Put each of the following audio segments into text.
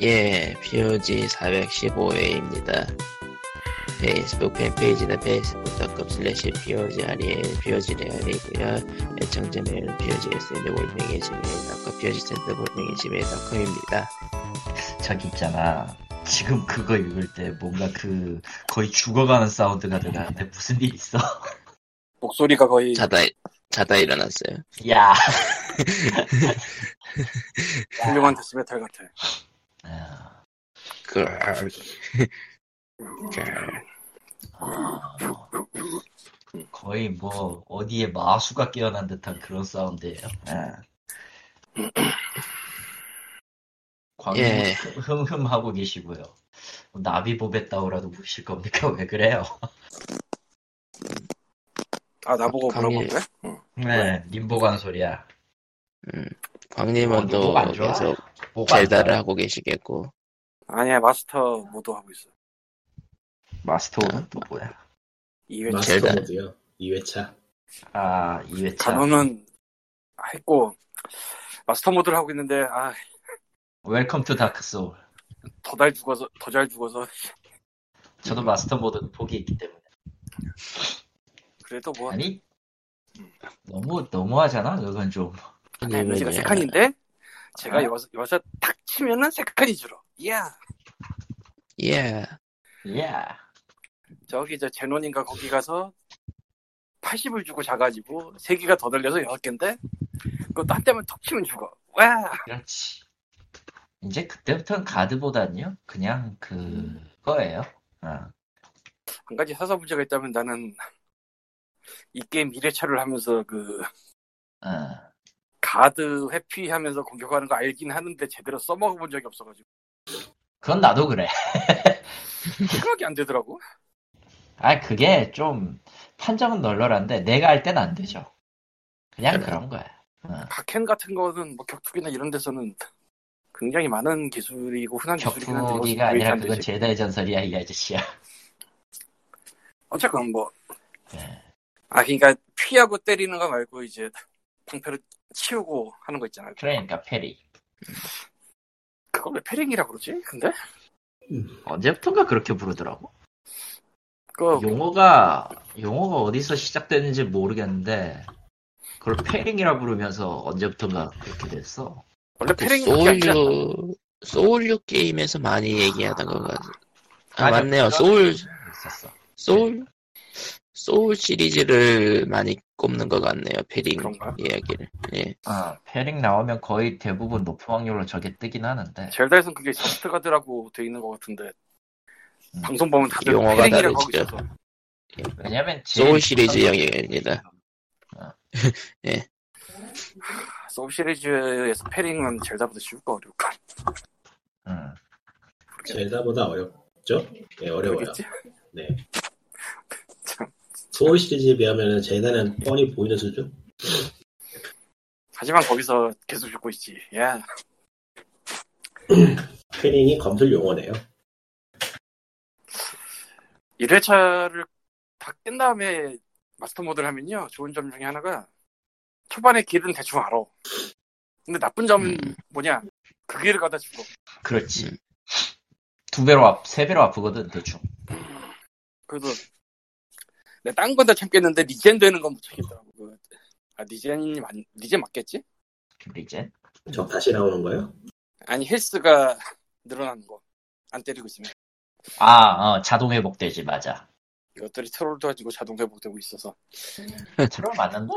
예, POG 415회입니다. 페이스북 팬페이지는 facebook.com slash POGREAL, POGREAL이고요. 애청자 메일은 POGSN 골뱅이 Gmail.com, POGcenter 골뱅이 Gmail.com입니다. 저기 있잖아. 지금 그거 읽을 때 뭔가 그 거의 죽어가는 사운드가 들어가는데 무슨 일 있어? 목소리가 거의 자다, 자다 일어났어요. 야. 훌륭한 death metal 같아. 아, 그, 거의 뭐 어디에 마수가 깨어난 듯한 그런 사운드예요. 아. 광님 예. 흠흠 하고 계시고요. 뭐 나비 보뱉다오라도 부실 겁니까? 왜 그래요? 아 나보고 강의- 물어본 거야? 응. 네, 님보관 소리야. 음, 광님은 또 뭐가 안 좋아? 계속 젤다를? 하고 계시겠고, 아니야 마스터 모드 하고 있어. 마스터는 또 뭐야? 2회 젤다. 마스터 모드요. 2회차. 아, 2회차. 가논은 깼고 마스터 모드를 하고 있는데 아 Welcome to Dark Soul. 더 잘 죽어서 더 잘 죽어서 저도 마스터 모드는 포기했기 때문에. 그래도 뭐 아니, 너무, 너무하잖아, 그건 좀. 에너지가 광님은 세 칸인데 제가 아? 여기서 여기서 딱 치면은 세 칸이 줄어. 이야 예, 야 저기 저 제논인가 거기 가서 80을 주고 자가지고 세 개가 더 달려서 여섯 개인데 그것도 한 대만 톡 치면 죽어. 와 그렇지. 이제 그때부터는 가드보다는요, 그냥 그거예요. 어. 한 가지 사서 문제가 있다면 나는 이 게임 1회차를 하면서 그 어. 가드 회피하면서 공격하는 거 알긴 하는데 제대로 써먹어 본 적이 없어가지고 그건 나도 그래. 생각이 안 되더라고. 아, 그게 좀, 판정은 널널한데, 내가 할 땐 안 되죠. 그냥. 그런 거야. 어. 각캔 같은 거는 뭐 격투기나 이런 데서는 굉장히 많은 기술이고 흔한 기술이긴 한데 격투기가 아니라 안 그건? 제다의 전설이야, 이 아저씨야. 어쨌건 뭐 예. 아 그러니까 피하고 때리는 거 말고 이제 방패를 치우고 하는 거 있잖아요. 그러니까, 페리. 그걸 왜 패링이라 그러지? 근데 언제부턴가 그렇게 부르더라고. 그 용어가 용어가 어디서 시작됐는지 모르겠는데 그걸 parrying이라 부르면서 언제부턴가 그렇게 됐어. 원래 아니잖아. 소울류, 소울류 게임에서 많이 얘기하던 것 같아. 아, 맞아, 맞네요. 소울, 있었어. 소울, 소울 시리즈를 많이 꼽는 것 같네요. parrying 그런가? 이야기를. 예. 아, parrying 나오면 거의 대부분 높은 확률로 저게 뜨긴 하는데 젤다에선 그게 just guard라고 돼 있는 것 같은데 음. 방송 보면 다들 용어가 parrying이라고 하고 다르죠. 있어서 왜냐면 소울 시리즈 영역입니다. 소울 시리즈에서 패링은 젤다보다 쉬울 거 어려울 거 음. 젤다보다 어렵죠? 네, 어려워요. 모르겠지? 네. 참. 소울 시리즈에 비하면 젤다는 뻔히 보이는 수준? 하지만 거기서 계속 죽고 있지. 야 패링이 검술 용어네요. 1회차를 다 깬 다음에 마스터 모드를 하면요 좋은 점 중에 하나가 초반에 길은 대충 알아. 근데 나쁜 점은 음. 뭐냐 그 길을 가다 죽어. 그렇지. 음. 두 배로 앞, 세 배로 아프거든 대충. 그래도 내가 딴 건 다 참겠는데 regen 되는 건 못 참겠더라고. 그, 아 regen이 맞 regen 맞겠지? regen. 적 다시 나오는 거예요? 아니 health가 늘어나는 거. 안 때리고 있으면 아, 어, 자동 회복되지 맞아. 이것들이 트롤도 가지고 자동 회복되고 있어서 트롤 맞는데?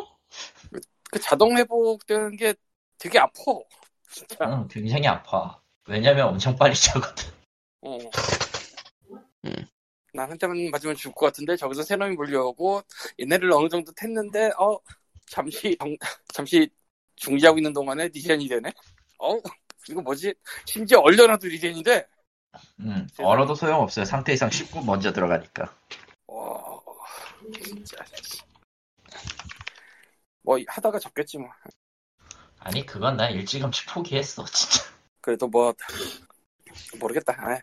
그 자동 회복되는 게 되게 아파. 진짜. 응, 굉장히 아파. 왜냐면 엄청 빨리 차거든. 어. 음. 난한 대만 맞으면 죽을 것 같은데 저기서 새 놈이 몰려오고 얘네를 어느 정도 텄는데 어 잠시 정- 잠시 중지하고 있는 동안에 regen이 되네. 어 이거 뭐지? 심지어 얼려놔도 돼. 응, 얼어도 소용없어요. 상태 이상 19 먼저 들어가니까. 와 진짜. 뭐 하다가 접겠지 뭐. 아니, 그건 난 일찌감치 포기했어, 진짜. 그래도 뭐 모르겠다. 아.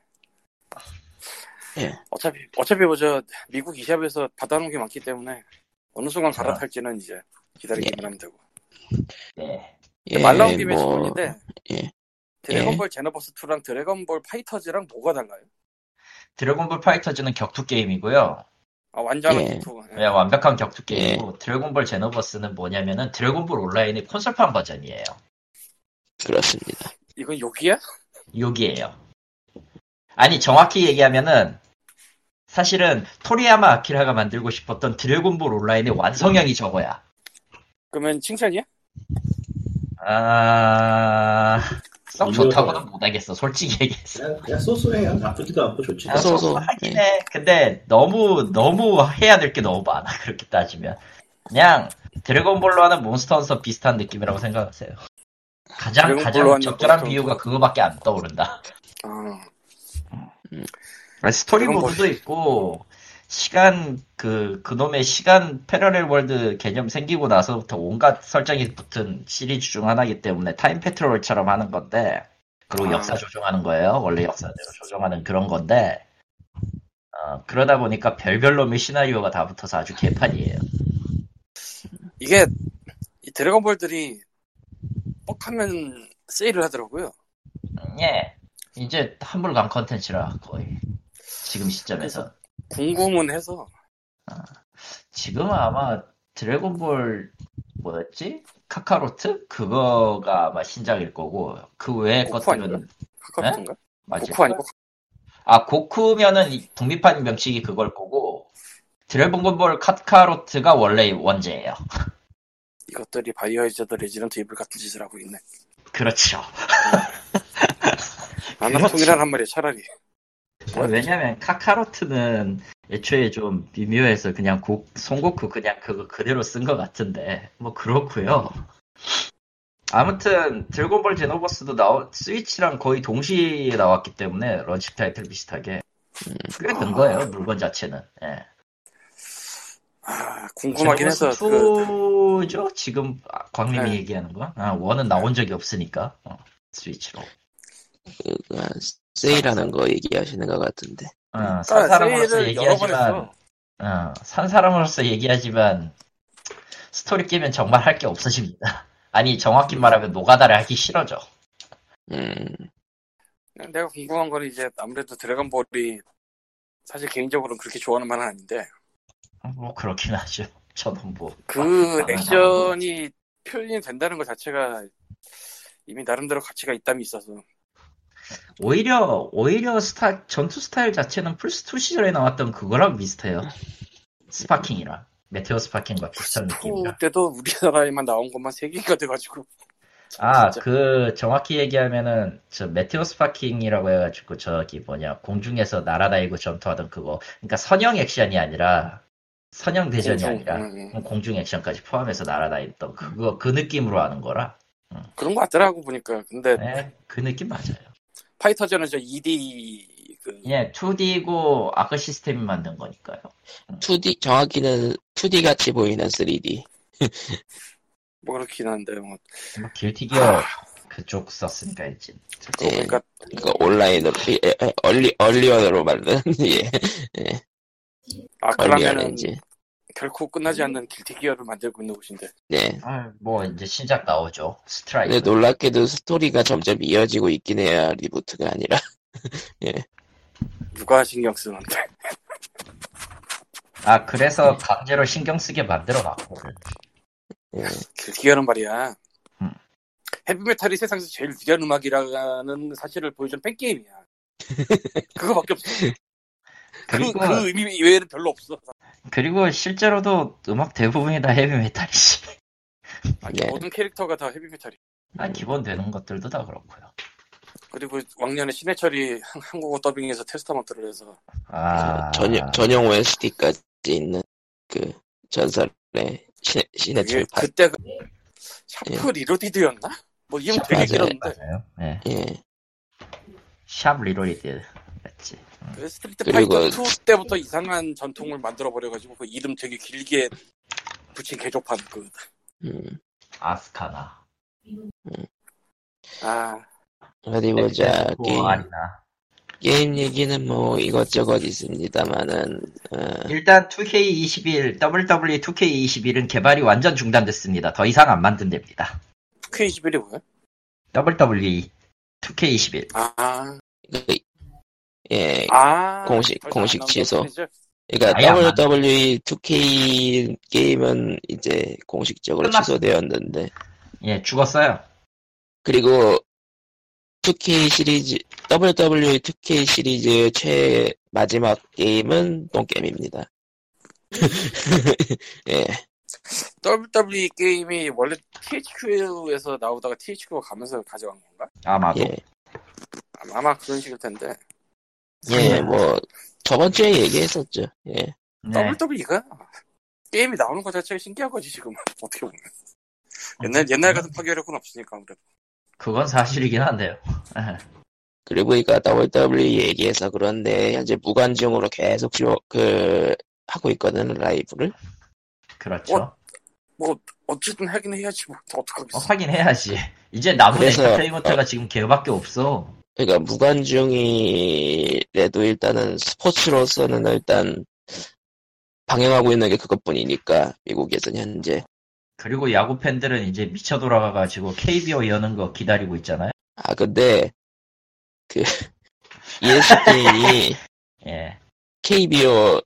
예. 어차피 어차피 뭐저 미국 eShop에서 받아놓은 게 많기 때문에 어느 순간 갈아탈지는 이제 기다리기만 하면 되고. 네. 예, 말 나온 김에 뭐, 질문인데 예. 드래곤볼 제노버스 2랑 드래곤볼 파이터즈랑 뭐가 달라요? 드래곤볼 파이터즈는 격투 게임이고요. 아, 완전한 예. 격투. 예. 네, 완벽한 격투 게임이고 드래곤볼 제노버스는 뭐냐면은 드래곤볼 온라인의 콘솔판 버전이에요. 그렇습니다. 이건 욕이야? 여기에요. 아니 정확히 얘기하면은 사실은 토리야마 아키라가 만들고 싶었던 드래곤볼 온라인의 완성형이 저거야. 그러면 칭찬이야? 아, 썩 좋다고는 못하겠어. 솔직히 얘기해서. 그냥, 그냥 소소해요. 나쁘지도 않고 좋지. 아, 소소. 소소하긴 해. 근데 너무 너무 해야 될 게 너무 많아. 그렇게 따지면 그냥 드래곤볼로 하는 몬스터 헌터 비슷한 느낌이라고 생각하세요. 가장 가장 적절한 몬스터 비유가 그거밖에 안 떠오른다. 아, 아, 스토리 모드도 있고 시간 그 그놈의 시간 parallel world 개념 생기고 나서부터 온갖 설정이 붙은 시리즈 중 하나이기 때문에 time patrol처럼 하는 건데 그리고 아. 역사 조종하는 거예요. 원래 역사대로 조종하는 그런 건데 어, 그러다 보니까 별별 놈의 시나리오가 다 붙어서 아주 개판이에요. 이게 이 드래곤볼들이 뻑하면 세일을 하더라고요. 음, 예, 이제 한물간 컨텐츠라 거의 지금 시점에서 궁금은 해서 지금은 아마 드래곤볼 뭐였지? 카카로트? 그거가 아마 신작일 거고 그 외의 고쿠 것들은 카카오인가? 맞지? 고쿠 아니고 아 고쿠면은 이 독립한 명칭이 그걸 거고 드래곤볼 카카로트가 원래 원제예요. 이것들이 바이오하자드 레지던트 이블 같은 짓을 하고 있네. 그렇죠. 아나통이란 한 말이야 차라리. 왜냐면 카카로트는 애초에 좀 미묘해서 그냥 고, 손고쿠 그냥 그거 그대로 쓴 것 같은데 뭐 그렇고요. 아무튼 드래곤볼 제노버스도 나온 스위치랑 거의 동시에 나왔기 때문에 launch title 비슷하게 꽤 된 거예요 물건 자체는. 예. 아, 궁금하긴 해서 그, 2죠 지금 아, 광림이 네. 얘기하는 거. 아, 원은 나온 적이 없으니까 어, 스위치로. 그, 아, 세일하는 거 얘기하시는 것 같은데. 어, 산 그러니까 사람으로서 얘기하지만. 어, 산 사람으로서 얘기하지만 스토리 게임은 정말 할 게 없어집니다. 아니 정확히 말하면 노가다를 하기 싫어져. 음, 내가 궁금한 거는 이제 아무래도 드래곤볼이 사실 개인적으로는 그렇게 좋아하는 맛은 아닌데 뭐 그렇긴 하죠. 저는 뭐그 아, 액션이 표현이 된다는 것 자체가 이미 나름대로 가치가 있담이 있어서 오히려 오히려 스타 전투 스타일 자체는 플스 2 시절에 나왔던 그거랑 비슷해요. 스파킹이랑 메테오 스파킹과 비슷한 느낌이라. 그 때도 우리나라에만 나온 것만 세 개가 돼가지고 아. 그 정확히 얘기하면은 저 메테오 스파킹이라고 해가지고 저기 뭐냐 공중에서 날아다니고 전투하던 그거. 그러니까 선형 액션이 아니라 선형 대전이 공중, 아니라 음, 음. 공중 액션까지 포함해서 날아다녔던 그거 그 느낌으로 하는 거라. 그런 거 같더라고 보니까 근데 네, 그 느낌 맞아요. 파이터전은 저 2D 그 예, 2D고 아크 시스템이 만든 거니까요. 2D, 정확히는 2D 같이 보이는 3D. 뭐 그렇긴 한데 뭐뭐 길티 기어 그쪽 썼으니까 이제. 예, 그러니까 그거 온라인으로, 예, 예, 얼리, 얼리언으로 만든, 예, 아 얼리 그러면은. 결코 끝나지 않는 길티 기어를 만들고 있는 곳인데 네. 아, 뭐 이제 신작 나오죠. 스트라이크. 근데 놀랍게도 스토리가 점점 이어지고 있긴 해요, 리부트가 아니라. 누가 신경 쓰는데 아, 그래서 강제로 신경 쓰게 만들어 놨고. 예, 길티 기어는 말이야 음. 헤비메탈이 세상에서 제일 위대한 음악이라는 사실을 보여주는 팬게임이야 그거밖에 없어 그, 그리고 그 의미 외에는 별로 없어 그리고 실제로도 음악 대부분이 다 헤비 메탈이지. 아니, 네. 모든 캐릭터가 다 헤비메탈이 아, 기본 되는 것들도 다 그렇고요. 그리고 왕년에 신해철이 한- 한국어 더빙해서 테스타먼트를 해서 아, 전용, 전용 OST까지 있는 그 전설의 신, 그게 신해철 파 그때 그 샤프 리로디드였나? 뭐 이름 되게 맞아요. 길었는데 맞아요. 네. 예. 샵 리로드. 맞지. 그 스트리트 그리고- 파이터 2 때부터 이상한 전통을 만들어 버려가지고 그 이름 되게 길게 붙인 개조판 그 음, 아스카나. 아, 어디 보자. 뭐 게임, 아니나. 게임 얘기는 뭐 이것저것 있습니다만은, 어, 일단 2K21, WWE 2K21은 개발이 완전 중단됐습니다. 더 이상 안 만든답니다. 2K21이 뭐야? WWE 2K21. 아, 그, 예, 아. 공식- 공식 취소. 그러니까 WWE 2K 게임은 이제 공식적으로 끝났- 취소되었는데 예, 죽었어요. 그리고 2K 시리즈 WWE 2K 시리즈의 최 마지막 게임은 똥게임입니다. 예, WWE 게임이 원래 THQ에서 나오다가 THQ가 가면서 가져간 건가? 아마도. 예, 아마 그런 식일 텐데. 예, 뭐 저번 주에 얘기했었죠. 예, 네. WWE가 게임이 나오는 것 자체가 신기한 거지 지금 어떻게 보면. 옛날 옛날 같은 파괴력은 없으니까 아무래도. 그건 사실이긴 한데요. 그리고 그러니까 WWE 얘기해서 그런데 현재 무관중으로 계속 지워, 그 하고 있거든 라이브를. 그렇죠. 어? 뭐 어쨌든 하긴 해야지 뭐 어떡하겠어. 어, 하긴 해야지. 이제 남은 그래서- 엔터테인먼트가 지금 걔밖에 없어. 그러니까 무관중이라도 일단은 스포츠로서는 일단 방영하고 있는 게 그것뿐이니까 미국에서는 현재 그리고 야구 팬들은 이제 미쳐 돌아가가지고 KBO 여는 거 기다리고 있잖아요. 아 근데 그 ESPN이 예. KBO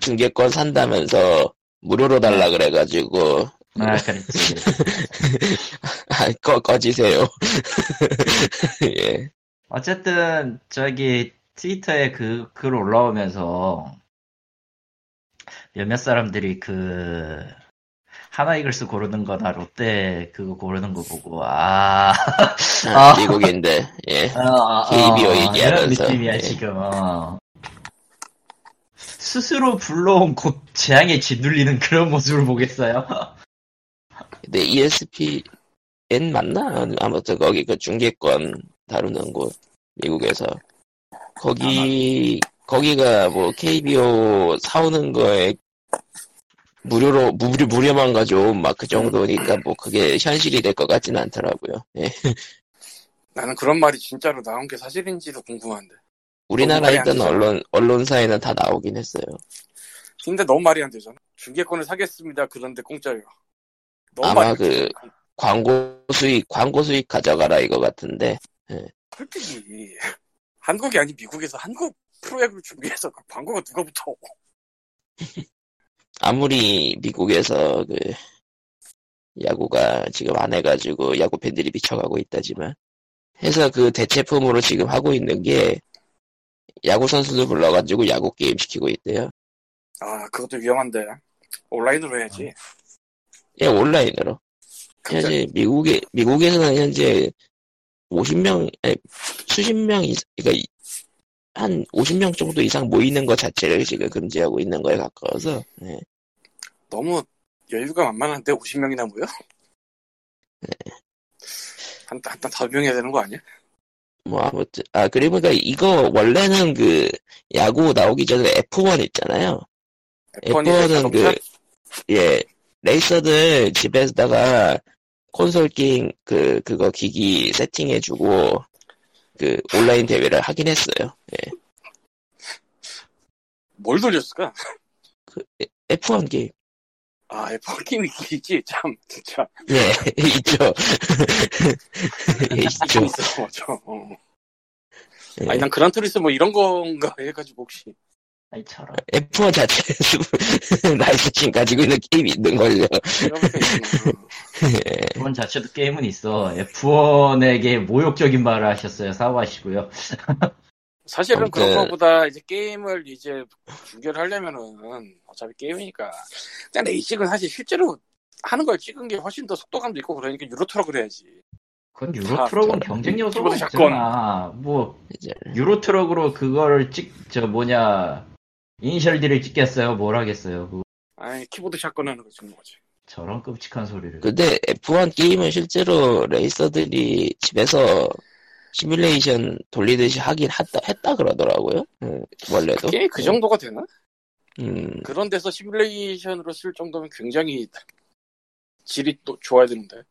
중계권 산다면서 무료로 달라 그래가지고 아, 그렇지. 아, 꺼, 꺼지세요 예 어쨌든 저기 트위터에 그 글 올라오면서 몇몇 사람들이 그 하나 이글스 고르는 거나 롯데 그거 고르는 거 보고 아, 아, 아. 미국인데 예 아, KBO 어, 얘기하면서. 이런 느낌이야 예. 지금 어. 스스로 불러온 곧 재앙에 짓눌리는 그런 모습을 보겠어요. 근데 ESPN 맞나? 아무튼 거기 그 중계권 다루는 곳 미국에서 거기 거기가 뭐 KBO 사오는 거에 무료로 무료 무료만 가져온 막그 정도니까 뭐 그게 현실이 될 것 같지는 않더라고요. 예. 나는 그런 말이 진짜로 나온 게 사실인지도 궁금한데. 우리나라 되잖아. 언론 언론사에는 다 나오긴 했어요. 근데 너무 말이 안 되잖아. 중계권을 사겠습니다. 그런데 공짜예요. 아마 그- 되잖아. 광고 수익 광고 수익 가져가라 이거 같은데 솔직히 한국이 아닌 미국에서 한국 프로야구를 준비해서 그 광고가 누가 붙어? 아무리 미국에서 그 야구가 지금 안 해가지고 야구 팬들이 미쳐가고 있다지만 해서 그 대체품으로 지금 하고 있는 게 야구 선수들 불러가지고 야구 게임 시키고 있대요. 아 그것도 위험한데 온라인으로 해야지. 예 온라인으로. 현재 미국에 미국에서는 현재 50명 아니, 수십 명 그러니까 이- 한 50명 정도 이상 모이는 것 자체를 지금 금지하고 있는 거에 가까워서 예. 너무 여유가 만만한데 50명이나 모여? 한, 한, 한 다섯 명이야 되는 거 아니야? 뭐 아무튼 아 그리고 그러니까 이거 원래는 그 야구 나오기 전에 F1 있잖아요. F1이 F1은 자동차? 그예 레이서들 집에다가 콘솔 게임 그 그거 기기 세팅해주고 그 온라인 대회를 하긴 했어요. 예. 뭘 돌렸을까? F1 게임 아 F1 게임이 있지 참 진짜 예 있죠. 예, 있죠. 있어 맞아. 어. 예. 아니 난 그란투리스 뭐 이런 건가 해가지고 혹시 아이 저런. F1 자체에서 라이센싱 가지고 있는 게임이 있는 걸요. 이런 게 있구나. 예. F1 자체도 게임은 있어. F1에게 모욕적인 말을 하셨어요. 사과하시고요. 사실은 아무튼- 그런 것보다 이제 게임을 이제 중계를 하려면은 어차피 게임이니까 그냥 레이싱은 사실 실제로 하는 걸 찍은 게 훨씬 더 속도감도 있고 그러니까 유로트럭을 해야지. 그건 유로트럭은 경쟁 요소가. 없잖아. 뭐 유로트럭으로 그거를 찍, 저 뭐냐 이니셜 D를 찍겠어요. 뭘 하겠어요. 그 아니 키보드 샷건 하는 거 찍는 거지. 저런 끔찍한 소리를. 근데 F1 게임은 실제로 레이서들이 집에서 시뮬레이션 돌리듯이 하긴 했다, 했다 그러더라고요. 음, 원래도. 게임 그 정도가 되나? 음, 그런 데서 시뮬레이션으로 쓸 정도면 굉장히 질이 또 좋아야 되는데.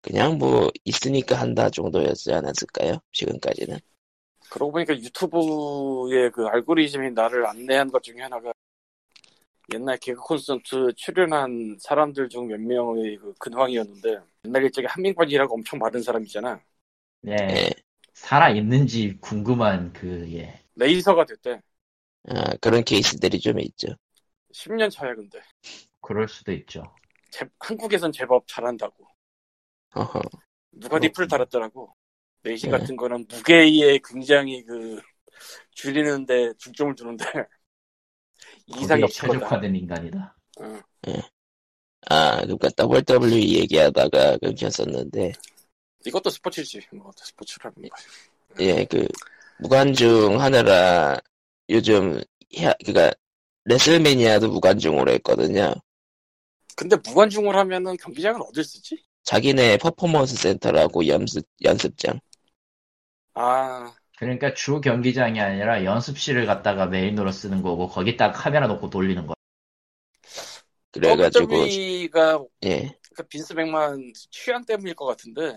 그냥 뭐 있으니까 한다 정도였지 않았을까요? 지금까지는. 그러고 보니까 유튜브의 그 알고리즘이 나를 안내한 것 중에 하나가 옛날 개그 콘서트 출연한 사람들 중 몇 명의 그 근황이었는데 옛날 일적에 한민관이라고 엄청 많은 사람이잖아. 네. 예. 살아 있는지 궁금한 그 예. 레이서가 됐대. 아, 그런 케이스들이 좀 있죠. 10년 차야 근데. 그럴 수도 있죠. 제- 한국에선 제법 잘한다고. 어허. 누가 리플을 달았더라고. 레이싱 네. 같은 거는 무게에 굉장히 그 줄이는데 중점을 두는데 이상이. 최적화된 인간이다. 어. 아, 그러니까 WWE 얘기하다가 끊겼었는데, 이것도 스포츠지. 뭐 스포츠라는 거. 예, 그, 무관중 하느라 요즘, 야, 그니까, 레슬매니아도 무관중으로 했거든요. 근데 무관중을 하면은 경기장은 어딜 쓰지? 자기네 퍼포먼스 센터라고 연습, 연습장. 아, 그러니까 주 경기장이 아니라 연습실을 갖다가 메인으로 쓰는 거고 거기다가 카메라 놓고 돌리는 거. 그래가지고, WWE가 예. 그 빈스 맥마흔 취향 때문일 것 같은데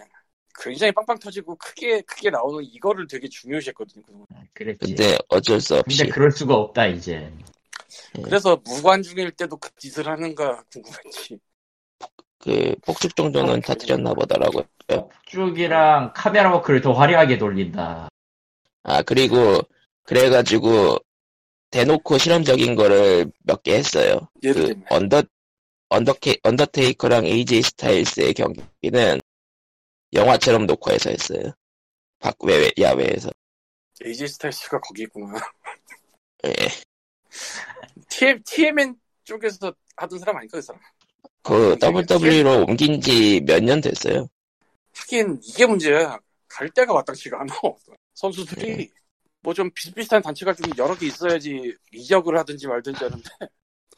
굉장히 빵빵 터지고 크게 크게 나오는 이거를 되게 중요시했거든요. 그동안. 그랬지. 근데 어쩔 수 없이. 근데 그럴 수가 없다 이제. 그래서 무관중일 때도 그 짓을 하는가 궁금했지. 그, 폭죽 정도는 터뜨렸나 보더라고요. 폭죽이랑 카메라 워크를 더 화려하게 돌린다. 아, 그리고, 그래가지고, 대놓고 실험적인 거를 몇 개 했어요. 그, 언더, 언더케, 언더테이커랑 AJ 스타일스의 경기는 영화처럼 녹화해서 했어요. 밖, 외, 야외에서. AJ 스타일스가 거기 있구나. 예. TM, TMN 쪽에서 하던 사람 아닐까 그 사람? 그, 아, WWE로 옮긴 지 몇 년 됐어요. 하긴 이게 문제야. 갈 데가 마땅치가 않아. 선수들이 네. 뭐좀 비슷비슷한 단체가 좀 여러 개 있어야지 이적을 하든지 말든지 하는데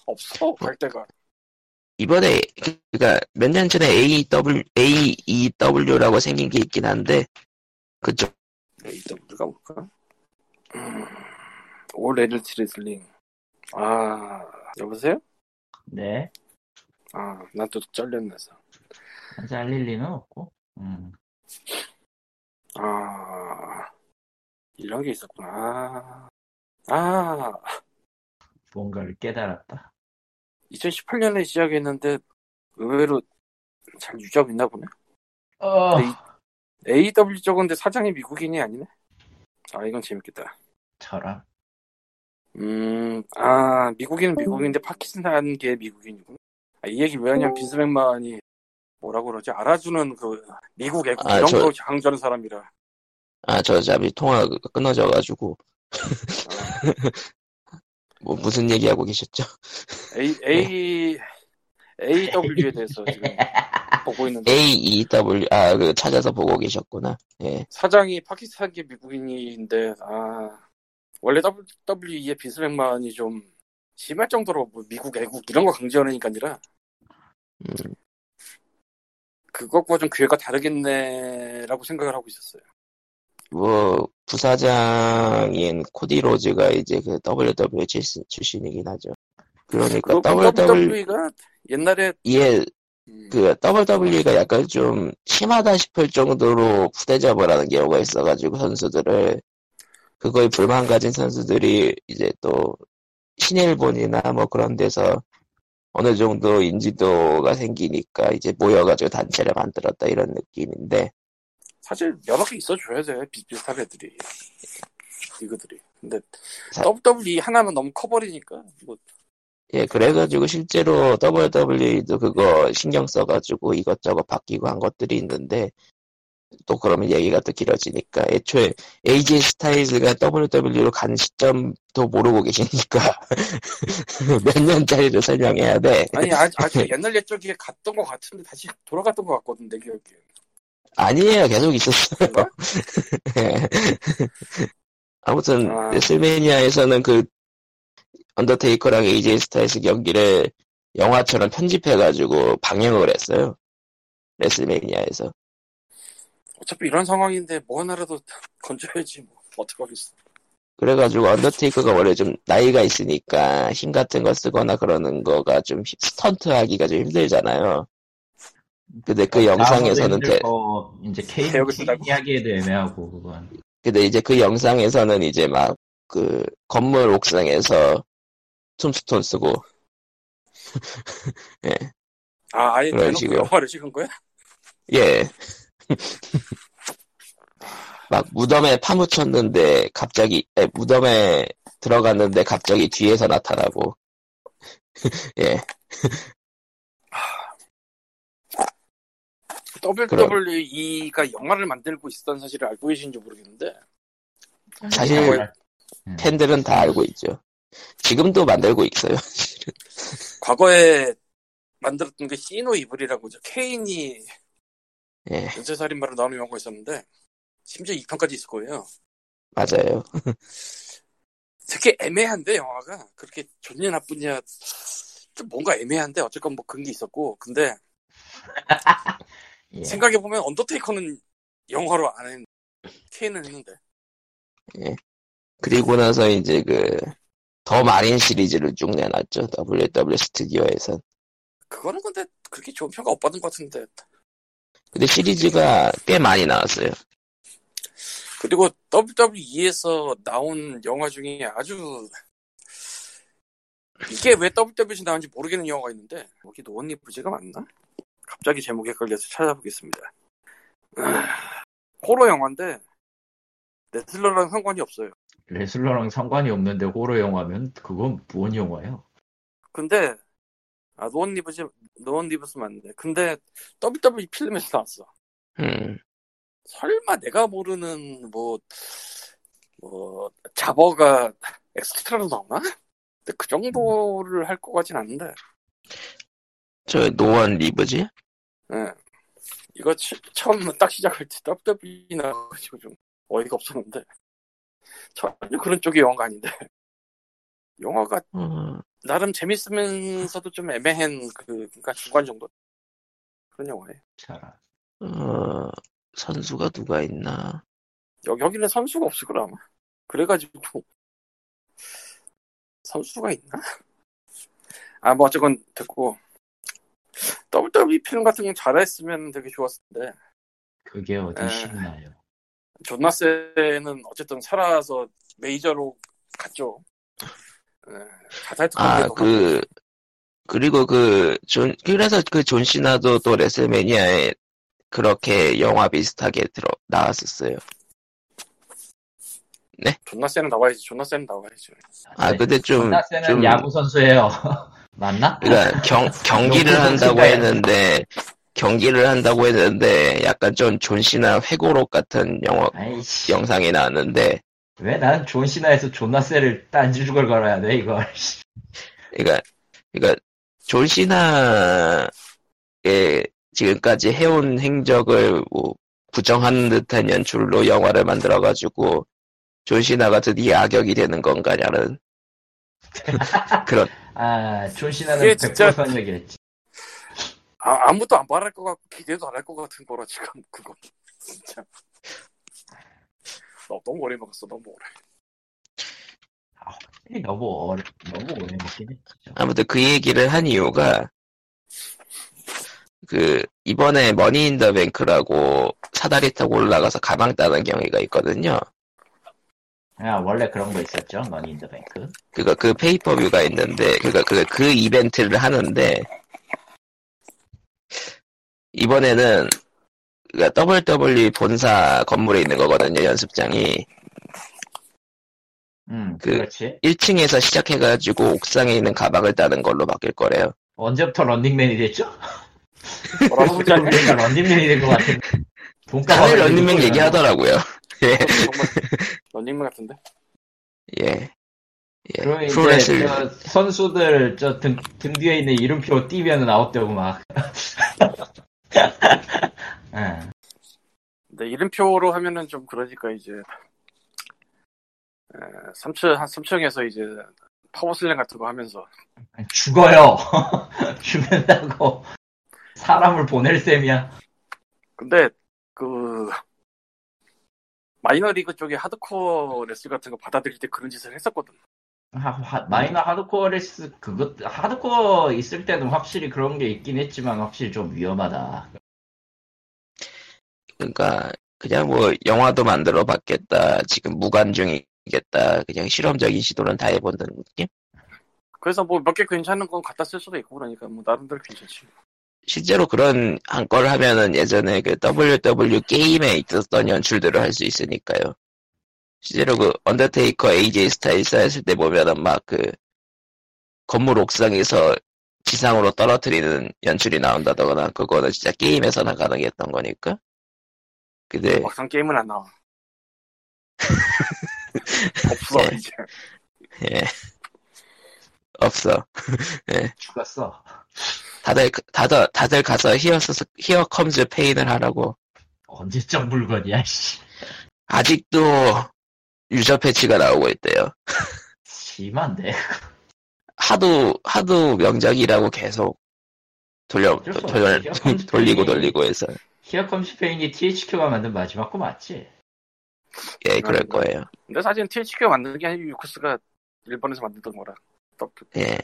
없어 갈 데가. 이번에, 그니까, 몇 년 전에 AW, AEW라고 생긴 게 있긴 한데, 그쪽, AW가 뭘까? 음, 올 레들티 레슬링. 아 여보세요? 네. 아 난 또 잘렸네서. 잘릴 리는 없고. 음. 아 이런 게 있었구나. 아 뭔가를 깨달았다. 2018년에 시작했는데 의외로 잘 유지하고 있나 보네. 어. 네. AW 쪽인데 사장이 미국인이 아니네. 아 이건 재밌겠다. 저랑. 음, 아 미국인은 미국인인데 파키스탄계 미국인이구나. 아, 이 얘기 왜 하냐면 빈스 맥만이 뭐라고 그러지? 알아주는 그 미국 애국 아, 이런 저- 거 강조하는 사람이라. 아, 저 잠이 통화가 끊어져 가지고, 뭐, 무슨 얘기하고 계셨죠? A A AW에 대해서 지금 보고 있는데 AEW, 아, 그, 찾아서 보고 계셨구나. 예. 사장이 파키스탄계 미국인인데 아 원래 WWE의 빈스 맥만이 좀 심할 정도로 뭐 미국 애국 이런 거 강조하니까 아니라 음, 그것과 좀 기회가 다르겠네라고 생각을 하고 있었어요. 뭐, 부사장인 코디 로즈가 이제 그 WWE 출신, 출신이긴 하죠. 그러니까 WWE, WWE가 옛날에 예, 음, 그 WWE가 약간 좀 심하다 싶을 정도로 부대접을 하는 경우가 있어가지고 선수들을 그거에 불만 가진 선수들이 이제 또 신일본이나 뭐 그런 데서 어느 정도 인지도가 생기니까 이제 모여가지고 단체를 만들었다 이런 느낌인데. 사실 여러 개 있어줘야 돼 비슷비슷한 애들이. 리그들이. 근데 사- WWE 하나면 너무 커버리니까 뭐. 예 그래가지고 실제로 WWE도 그거 신경 써가지고 이것저것 바뀌고 한 것들이 있는데 또 그러면 얘기가 또 길어지니까 애초에 AJ 스타일즈가 WWE로 간 시점도 모르고 계시니까 몇 년짜리를 설명해야 돼 아니 아주, 아주 옛날 옛적에 갔던 것 같은데 다시 돌아갔던 것 같거든 내 기억에. 아니에요 계속 있었어요? 예. 아무튼 아. 레슬매니아에서는 그 언더테이커랑 AJ 스타일즈 경기를 영화처럼 편집해가지고 방영을 했어요 레슬매니아에서 어차피 이런 상황인데 뭐 하나라도 건져야지 뭐 어떡하겠어. 그래가지고 언더테이커가 원래 좀 나이가 있으니까 힘 같은 거 쓰거나 그러는 거가 좀 히- 스턴트하기가 좀 힘들잖아요. 근데 그 영상에서는 대- 어, 이제 쓰다고. 이야기에도 애매하고 그건. 근데 이제 그 영상에서는 이제 막 그 건물 옥상에서 툼스톤 쓰고 아 아예 그런 식으로. 영화를 찍은 거야? 예 막 무덤에 파묻혔는데 갑자기 에, 무덤에 들어갔는데 갑자기 뒤에서 나타나고 예 WWE가 영화를 만들고 있었던 사실을 알고 계신지 모르겠는데 사실 음. 팬들은 다 알고 있죠. 지금도 만들고 있어요. 과거에 만들었던 게 시노 이블이라고죠. 케인이 예 연쇄살인마로 나오는 영화가 있었는데 심지어 2편까지 있을 거예요. 맞아요. 되게 애매한데 영화가 그렇게 좋냐 나쁘냐 좀 뭔가 애매한데 어쨌건 뭐 그런 게 있었고 근데 예. 생각해 보면 언더테이커는 영화로 안 했는데 케인은 했는데 그리고 나서 이제 그 더 마린 시리즈를 쭉 내놨죠. WW 스튜디오에서. 그거는 근데 그렇게 좋은 평가 못 받은 것 같은데 근데 시리즈가 꽤 많이 나왔어요. 그리고 WWE에서 나온 영화 중에 아주 이게 왜 WWE에서 나온지 모르겠는 영화가 있는데 여기 노원리 부제가 맞나? 갑자기 제목에 걸려서 찾아보겠습니다. 아, 호러 영화인데 레슬러랑 상관이 없어요. 레슬러랑 상관이 없는데 호러 영화면 그건 무언 영화예요? 근데 아 No One Lives No One Lives 맞네. 근데 WWE 필름에서 나왔어. 음, 설마 내가 모르는 뭐, 뭐, jobber가 엑스트라로 나오나? 근데 그 정도를 할 것 같진 않은데, 저 노원 리브지? 예. 이거 치- 처음 딱 시작할 때 WWE 나가지고 좀 어이가 없었는데, 전혀 그런 쪽의 영화가 아닌데, 영화가 어, 나름 재밌으면서도 좀 애매한 그, 그러니까 중간 정도. 그런 영화예요. 차라. 어, 선수가 누가 있나? 여, 여기는 선수가 없을 거라 아마. 그래가지고 선수가 있나? 아 뭐 어쨌건 됐고 WWE 필름 같은 건 잘했으면 되게 좋았을 텐데 그게 어디 에. 쉽나요? 존나스는 어쨌든 살아서 메이저로 갔죠. 에, 자살도 아, 그, 그리고 그, 존, 그래서 그 존 시나도 또 레슬매니아에 그렇게 영화 비슷하게 들어, 나왔었어요. 존나스는 나와야지. 존나스는 나와야지. 아, 근데 좀, 존나스는 좀, 야구 선수예요. 맞나? 그러니까 경, 경기를 한다고. 했는데, 경기를 한다고 했는데, 약간 좀 존 시나 회고록 같은 영화, 아이씨. 영상이 나왔는데, 왜 난 존 시나에서 존나스를 딴지죽을 걸어야 돼 이걸? 그러니까, 그러니까, 존 시나의 지금까지 해온 행적을 뭐 부정하는 듯한 연출로 영화를 만들어가지고, 존 시나가 드디어 악역이 되는 건가냐는, 그런, 아, 존 시나는 그게 100% 진짜- 선역이었지. 아, 아무도 안 말할 것 같고 기대도 안 할 것 같은 거라 지금 그거 진짜 너, 너무 오래 먹었어 너무 오래 너무 어려, 너무 오래 먹긴 했죠. 아무튼 그 얘기를 한 이유가, 그, 이번에 Money in the Bank라고 사다리 타고 올라가서 가방 따는 경기가 있거든요. 아, 원래 그런 거 있었죠, Money in the Bank. 그거 그 페이퍼뷰가 있는데 그거 그, 그 이벤트를 하는데 이번에는 그니까 WWE 본사 건물에 있는 거거든요 연습장이 음, 그- 그렇지. 1층에서 시작해가지고 옥상에 있는 가방을 따는 걸로 바뀔 거래요. 언제부터 런닝맨이 됐죠? 뭐라고 우리가 런닝맨이 된 것 같은. 돈가방 다들 런닝맨 얘기하더라고요. 예, 정말 런닝맨 같은데 예, 예. 이제 프로레슬 저 선수들 저 등 등 뒤에 있는 이름표 띄면 아웃되고 막. 예. 근데 이름표로 하면은 좀 그러니까 이제 에, 3층 한 3층에서 이제 powerslam 같은 거 하면서 죽어요. 죽는다고 사람을 보낼 셈이야. 근데 그 마이너리그 쪽에 하드코어 레슬링 같은 거 받아들일 때 그런 짓을 했었거든. 하- 하- 마이너 하드코어 레스 그것 하드코어 있을 때는 확실히 그런 게 있긴 했지만 확실히 좀 위험하다. 그러니까 그냥 뭐 영화도 만들어 봤겠다. 지금 무관 중이겠다. 그냥 실험적인 시도는 다 해본다는 느낌? 그래서 뭐 몇 개 괜찮은 건 갖다 쓸 수도 있고 그러니까 뭐 나름대로 괜찮지. 실제로 그런 한 걸 하면은 예전에 그 WW 게임에 있었던 연출들을 할 수 있으니까요. 실제로 그 언더테이커 AJ 스타일스 했을 때 보면은 막 그 건물 옥상에서 지상으로 떨어뜨리는 연출이 나온다거나 그거는 진짜 게임에서나 가능했던 거니까. 근데 막상 게임은 안 나와. 없어 예. 이제. 예 없어. 죽었어. 다들 다들 다들 가서 Here's Here Comes Pain을 하라고. 언제적 물건이야, 씨. 아직도 유저 패치가 나오고 있대요. 심한데. 하도 하도 명작이라고 계속 돌려 돌려 돌리고 돌리고 해서 히어컴 스페인이 THQ가 만든 마지막 거 맞지? 예 그럴 거예요. 근데 사실은 THQ가 만드는 게 아니고 유쿠스가 일본에서 만들던 거라. 또 그- 예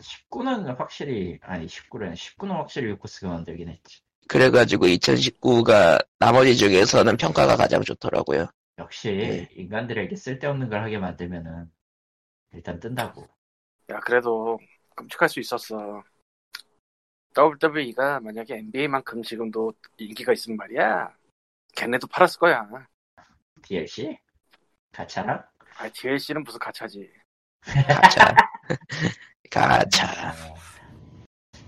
19는 확실히, 아니, 19는, 19는 확실히 유코스가 만들긴 했지. 그래가지고 2019가 나머지 중에서는 평가가 가장 좋더라고요. 역시, 네. 인간들에게 쓸데없는 걸 하게 만들면은, 일단 뜬다고. 야 그래도 끔찍할 수 있었어. WWE가 만약에 NBA만큼 지금도 인기가 있으면 말이야. 걔네도 팔았을 거야. DLC? 가차랑? 아 DLC는 무슨 가차지. 가차 가차 어,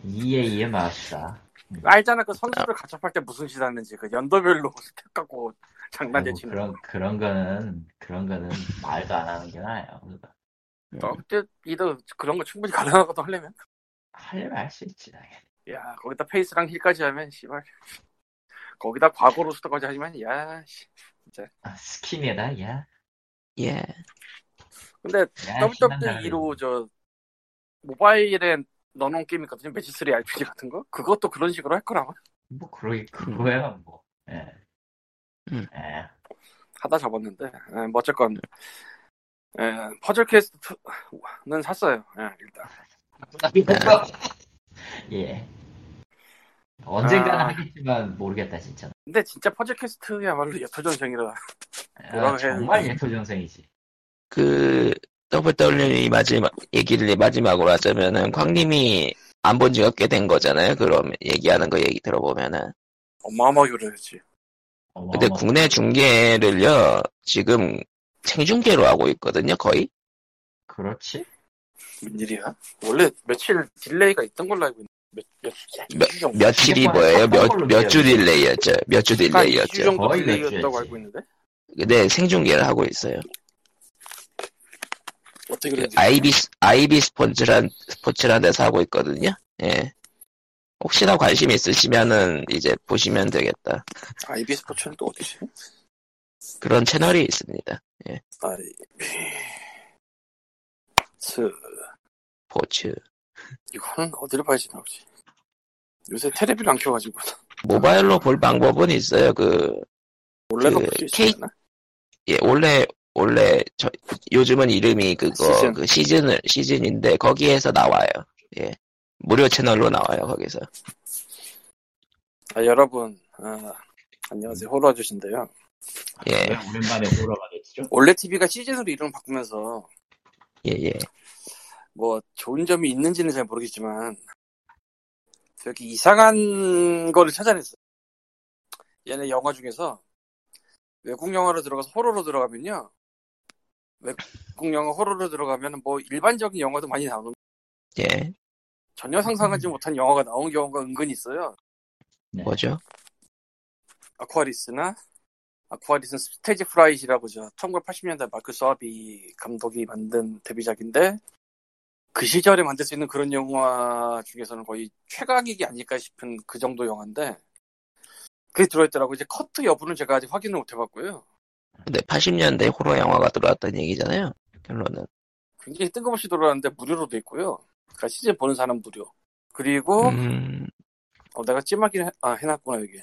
EA의 맛이다. 알잖아 그 선수를 가차팔 때 무슨 짓 하는지 그 연도별로 stat 갖고 장난제 아이고, 치는 그런, 거. 그런 거는, 그런 거는 말도 안 하는 게 나아요. WWE도 그런 거 충분히 가능하거든 하려면. 하려면 할 수 있지, 당연히. 야 거기다 face랑 heel까지 하면 씨발. 거기다 과거 roster까지 하지만 야 씨. 아, skin이다, 야. 예 근데 WWE로 저 모바일에 넣어놓은 게임 있거든요. 매지3 RPG 같은 거. 그것도 그런 식으로 할 거라고. 뭐, 그러, 그거야, 뭐. 예. 음. 예. 하다 접었는데. 예, 뭐 어쨌건 예, Puzzle Quest는 샀어요. 예, 일단. 예. 언젠가는 아. 하겠지만 모르겠다 진짜. 근데 진짜 Puzzle Quest야말로 예토전생이라 아, 정말? 예토전생이지. 그 WWE 마지막 얘기를 마지막으로 하자면은 광님이 안 본 지가 꽤 된 거잖아요. 그럼 얘기하는 거 얘기 들어보면은 어마어마하게 오래됐지. 근데 어마어마. 국내 중계를요 지금 생중계로 하고 있거든요 거의 그렇지? 웬일이야? 원래 며칠 딜레이가 있던 걸로 알고 있는데 몇, 몇, 몇- 주 정도? 며칠이 뭐예요? 첫 번째로 몇주 딜레이였죠? 몇주한 2주 딜레이였죠? 정도 거의 몇 딜레이였다고. 알고 있는데? 근데 생중계를 하고 있어요. 어떻게 그 IB IB 스포츠란 스포츠란 데서 하고 있거든요. 예. 혹시나 관심 있으시면은 이제 보시면 되겠다. 아이비 스포츠는 또 어디지? 그런 채널이 있습니다. 아이비. 스. 스포츠 이거는 어디를 봐야지 나오지? 요새 테레비를 안 켜가지고 모바일로 볼 방법은 있어요 그 원래는 그 볼수 K- 있었나? 예, 원래, 원래, 저, 요즘은 이름이 그거, 시즌. 그 시즌을, 시즌인데, 거기에서 나와요. 예. 무료 채널로 나와요, 거기서. 아, 여러분 아, 안녕하세요 호러 아저씨인데요. 예, 왜 오랜만에 보러가 됐죠? 원래 TV가 시즌으로 이름을 바꾸면서 예, 예. 뭐 좋은 점이 있는지는 잘 모르겠지만 되게 이상한 거를 찾아냈어요. 얘네 영화 중에서 외국 영화로 들어가서 호러로 들어가면요. 외국 영화 호러로 들어가면 뭐 일반적인 영화도 많이 나오는 예. 전혀 상상하지 못한 영화가 나온 경우가 은근히 있어요. 네. 뭐죠? Aquarius나 Aquarius는 StageFright라고 하죠 1980년대 미켈 소아비 감독이 만든 데뷔작인데 그 시절에 만들 수 있는 그런 영화 중에서는 거의 최강이기 아닐까 싶은 그 정도 영화인데 그게 들어있더라고 이제 커트 여부는 제가 아직 확인을 못 해봤고요. 근데 80년대 호러 영화가 들어왔다는 얘기잖아요. 결론은. 굉장히 뜬금없이 들어왔는데 무료로 돼 있고요. 그러니까 시즌 보는 사람 무료. 그리고 음, 어, 내가 찜하기를 해, 아, 해놨구나 여기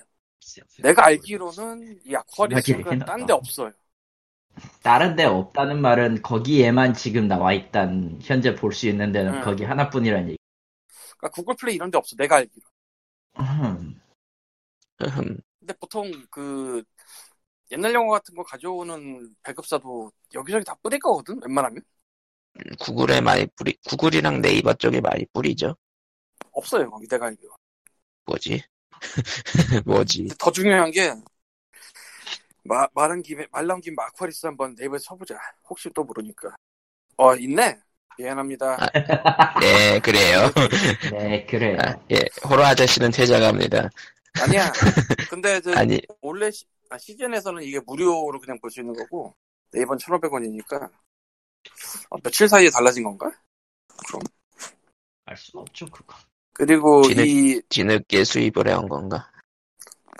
내가 알기로는 이 아쿠아리스가. 딴 데 없어요 다른 데 없다는 말은 거기에만 지금 나와 있단 현재 볼 수 있는 데는 음. 거기 하나뿐이라는 얘기. 그러니까 구글 플레이 이런 데 없어 내가 알기로 음, 음, 근데 보통 그 옛날 영화 같은 거 가져오는 배급사도 여기저기 다 뿌릴 거거든 웬만하면 구글에 많이 뿌리, 구글이랑 네이버 쪽에 많이 뿌리죠. 없어요 거기 내가 알기로 뭐지? 뭐지? 더 중요한 게 마, 말한 김에 말 나온 김에 아쿠아리스 한번 네이버에 쳐보자. 혹시 또 모르니까. 어 있네. 미안합니다. 아. 네, 그래요. 네, 그래요. 아, 예, 호러 아저씨는 퇴장합니다. 아니야. 근데 저 아니, 원래 시, 아, 시즌에서는 이게 무료로 그냥 볼 수 있는 거고 네이버는 1,500원이니까 어, 며칠 사이에 달라진 건가? 그럼 알 수는 없죠, 그거. 그리고 뒤늦- 이 뒤늦게 수입을 해온 건가?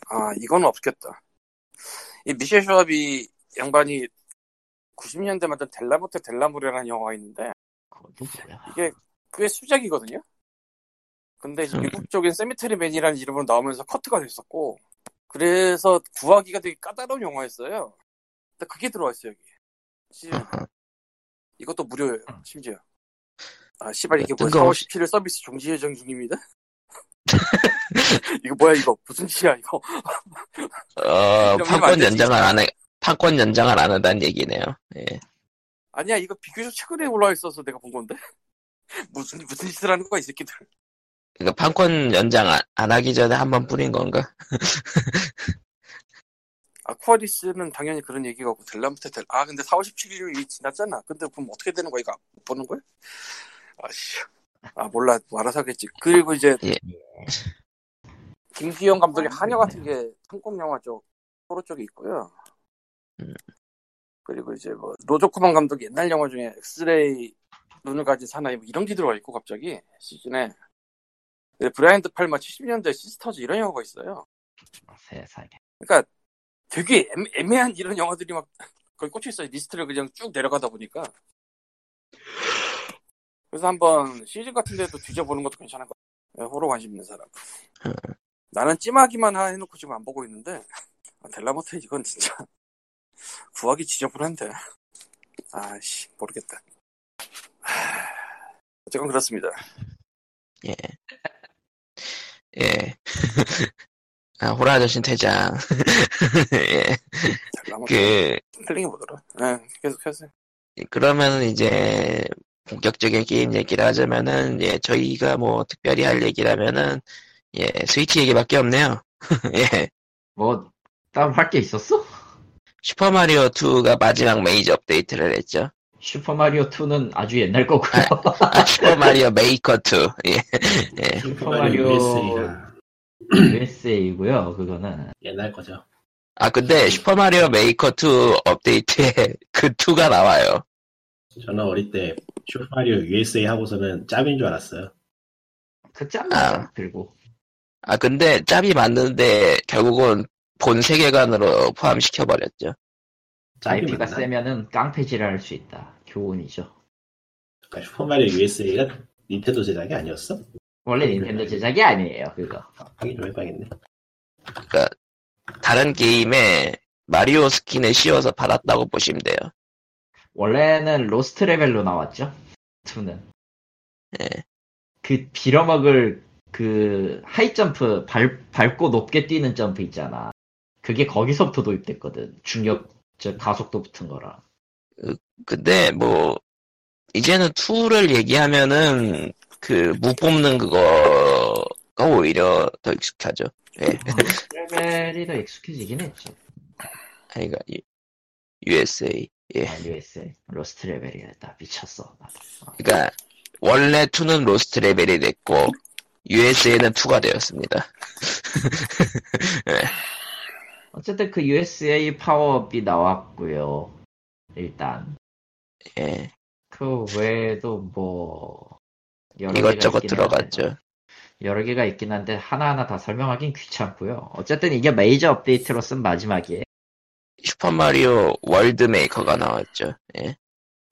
아, 이건 없겠다. 이 미셸 슈압이 양반이 90년대 만든 델라모테 델라무레라는 영화가 있는데. 이게 꽤 수작이거든요. 근데 이제 음. 미국 쪽엔 세미테리 맨이라는 이름으로 나오면서 커트가 됐었고 그래서 구하기가 되게 까다로운 영화였어요. 근데 그게 들어와 있어요 여기. 어허. 이것도 무료예요 심지어. 아 씨발 이게 뭐야 뜬금없이- 4월 17일 서비스 종지 예정 중입니다. 이거 뭐야 이거 무슨 짓이야 이거. 어, 판권. 연장을 안 해, 판권 연장을 안 한다는 얘기네요. 예. 아니야 이거 비교적 최근에 올라와 있어서 내가 본 건데 무슨 무슨 짓을 하는 거야 이 새끼들 그러니까 판권 연장 안, 안 하기 전에 한 번 뿌린 건가? 아쿠아리스는 당연히 그런 얘기가 없고 델라무테 델... 아 근데 4월 17일이 지났잖아 근데 그럼 어떻게 되는 거야 이거 못 보는 거야? 아씨 아 몰라 뭐 알아서 하겠지 그리고 이제 예. 김기영 감독의 한여 같은 게 한국 영화 쪽 호러 쪽에 있고요 음. 그리고 이제 뭐 로저 코먼 감독 옛날 영화 중에 엑스레이 눈을 가진 사나이 뭐 이런 게 들어와 있고 갑자기 시즌에 네, 브라이언 드 팔마 70년대 Sisters 이런 영화가 있어요 세상에. 그러니까 되게 애매, 한 이런 영화들이 막 거기 꽂혀 있어요. 리스트를 그냥 쭉 내려가다 보니까. 그래서 한번 시즌 같은 데도 뒤져보는 것도 괜찮을 것 같아요. 호러 관심 있는 사람. 음. 나는 찜하기만 하- 해놓고 지금 안 보고 있는데 아, 델라모테 이건 진짜 구하기 지저분한데. 아씨 모르겠다. 하, 어쨌건 그렇습니다. 예. 예. 아, 호라 아저씨는 퇴장. 예. 델라모테 그, 클링이 뭐더라? 네, 계속 하세요. 그러면 이제 본격적인 게임 얘기를 하자면은 예 저희가 뭐 특별히 할 얘기라면은 예 스위치 얘기밖에 없네요. 예 뭐, 따로 할 게 있었어? 슈퍼 마리오 2가 마지막 메이저 업데이트를 했죠. 슈퍼 마리오 2는 아주 옛날 거고요. 아, 슈퍼 마리오 메이커 2 예. 예. 슈퍼 마리오 USA가 USA이고요, 그거는. 옛날 거죠. 아 근데 슈퍼 마리오 메이커 2 업데이트에 그 2가 나와요. 저는 어릴 때 슈퍼마리오 USA 하고서는 짭인 줄 알았어요. 그 짭, 아. 들고. 아 근데 짭이 맞는데 결국은 본 세계관으로 포함시켜 버렸죠. IP가 맞나? 세면은 깡패질을 할 수 있다. 교훈이죠. 그러니까 슈퍼마리오 USA가 닌텐도 제작이 아니었어? 원래 닌텐도 제작이 아니에요, 그거. 확인 좀 해봐야겠네. 다른 게임에 마리오 skin을 씌워서 팔았다고 보시면 돼요. 원래는 Lost Level로 나왔죠. 2는. 예. 그 빌어먹을 그 하이 점프 발, 밟고 높게 뛰는 점프 있잖아. 그게 거기서부터 도입됐거든. 중력 저 가속도 붙은 거라. 근데 뭐 이제는 2를 얘기하면은 그 무 뽑는 그거가 오히려 더 익숙하죠. 예. 레벨이 더 익숙해지긴 했지. 아니가 USA. 예. 아, USA Lost Level이었다. 미쳤어. 나도. 어. 그러니까 원래 2는 Lost Level이 됐고 USA는 2가 되었습니다. 어쨌든 그 USA 파워업이 나왔고요. 일단 예. 그 외에도 뭐 여러 이것저것 개가 있긴 한데, 들어갔죠. 여러 개가 있긴 한데 하나하나 다 설명하긴 귀찮고요. 어쨌든 이게 메이저 업데이트로 쓴 마지막이에요. 슈퍼 마리오 월드 메이커가 나왔죠. 예.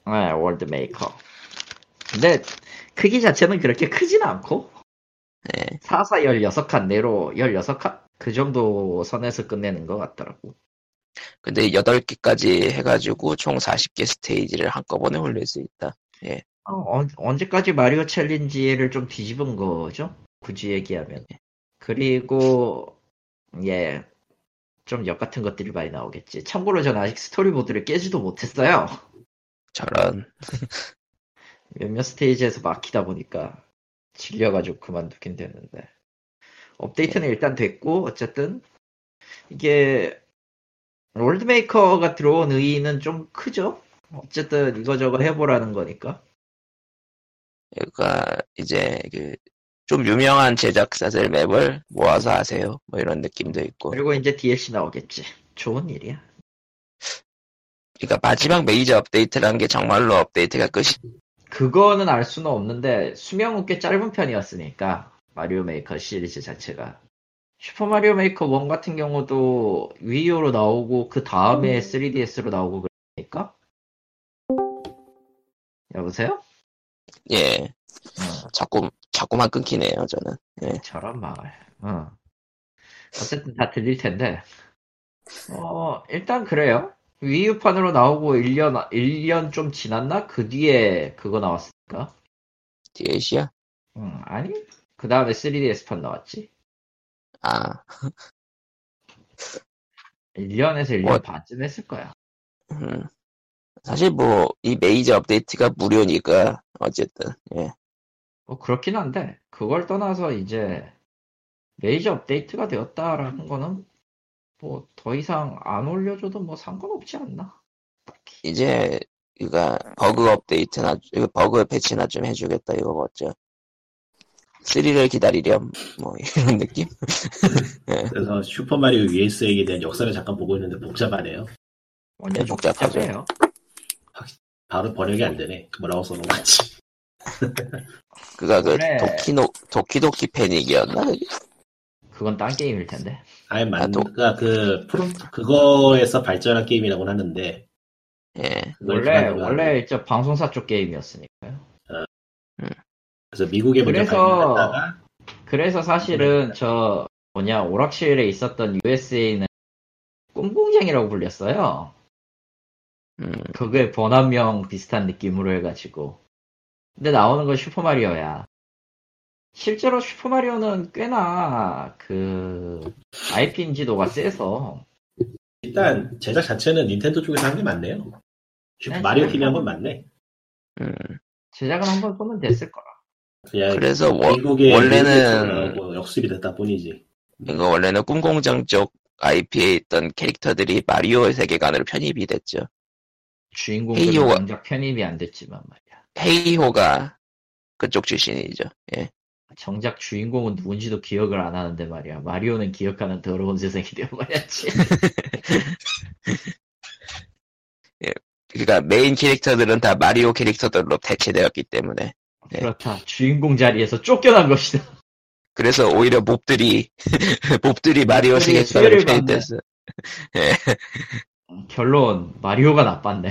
네, 월드 메이커. 근데 크기 자체는 그렇게 크진 않고 예. 4사 16칸 내로 16칸? 그 정도 선에서 끝내는 것 같더라고. 근데 8개까지 해가지고 총 40개 스테이지를 한꺼번에 올릴 수 있다. 어, 언- 언제까지 마리오 챌린지를 좀 뒤집은 거죠? 굳이 얘기하면. 그리고 예. 좀 역 같은 것들이 많이 나오겠지. 참고로 전 아직 스토리보드를 깨지도 못했어요. 저런. 몇몇 스테이지에서 막히다 보니까 질려가지고 그만두긴 됐는데. 업데이트는 일단 됐고 어쨌든 이게 롤드메이커가 들어온 의의는 좀 크죠. 어쨌든 이거저거 해보라는 거니까. 그러니까 이제 그 좀 유명한 제작사들 맵을 모아서 하세요. 뭐 이런 느낌도 있고. 그리고 이제 DLC 나오겠지. 좋은 일이야. 그러니까 마지막 메이저 업데이트라는 게 정말로 업데이트가 끝이. 그거는 알 수는 없는데 수명은 꽤 짧은 편이었으니까 마리오 메이커 시리즈 자체가 슈퍼 마리오 메이커 1 같은 경우도 Wii U로 나오고 그 다음에 3DS로 나오고 그러니까 여보세요? 예. 어, 자꾸 자꾸만 끊기네요. 저는. 예. 저런 망을. 어. 어쨌든 다 들릴 텐데. 어, 일단 그래요. 위유판으로 나오고 1년, 1년 좀 지났나? 그 뒤에 그거 나왔으니까. DLC야? 음, 아니? 그 다음에 3DS판 나왔지. 아, 1년에서 1년 뭐- 반쯤 했을 거야. 음. 사실 뭐 이 메이저 업데이트가 무료니까 어쨌든 예. 뭐 그렇긴 한데, 그걸 떠나서 이제 메이저 업데이트가 되었다라는 거는 뭐 더 이상 안 올려줘도 뭐 상관없지 않나. 이제 그니까 버그 업데이트나 이거 버그 패치나 좀 해주겠다 이거겠죠. 3를 기다리렴 뭐 이런 느낌? 그래서 슈퍼마리오 USA에 대한 역사를 잠깐 보고 있는데 복잡하네요. 완전 네, 복잡하죠. 복잡해요. 바로 번역이 안 되네. 뭐라고 써놓은지. 그가 그 그래. 도키노 도키도키 패닉이었나? 그게? 그건 딴 게임일 텐데. 아예 아, 만, 또- 그니까 그, 프로, 그거에서 발전한 게임이라고는 하는데, 예. 그걸 원래 기반으로 원래 저 방송사 쪽 게임이었으니까요. 그래서 미국에 먼저 그래서- 발전했다가, 그래서 사실은 저 뭐냐 오락실에 있었던 USA는 꿈공장이라고 불렸어요. 음, 그게 번안명 비슷한 느낌으로 해가지고. 근데 나오는 건 슈퍼마리오야. 실제로 슈퍼마리오는 꽤나 그 IP 인지도가 세서 일단 제작 자체는 닌텐도 쪽에서 한 게 맞네요. 슈퍼 네, 마리오 제작은- 팀이 한 건 맞네. 음. 제작은 한번 쏘면 됐을 거라. 그래서 워- 미국의 원래는 뭐 역습이 됐다 뿐이지. 이거 원래는 꿈공장 쪽 IP에 있던 캐릭터들이 마리오의 세계관으로 편입이 됐죠. 주인공들은 헤이오가- 편입이 안 됐지만 말이야. 헤이호가 그쪽 출신이죠. 예. 정작 주인공은 누군지도 기억을 안 하는데 말이야. 마리오는 기억하는 더러운 세상이 되어버렸지. 그러니까 메인 캐릭터들은 다 마리오 캐릭터들로 대체되었기 때문에 네. 그렇다. 주인공 자리에서 쫓겨난 것이다. 그래서 오히려 몹들이 몹들이 마리오 수혜를 받네. 편입됐어. 결론 마리오가 나빴네.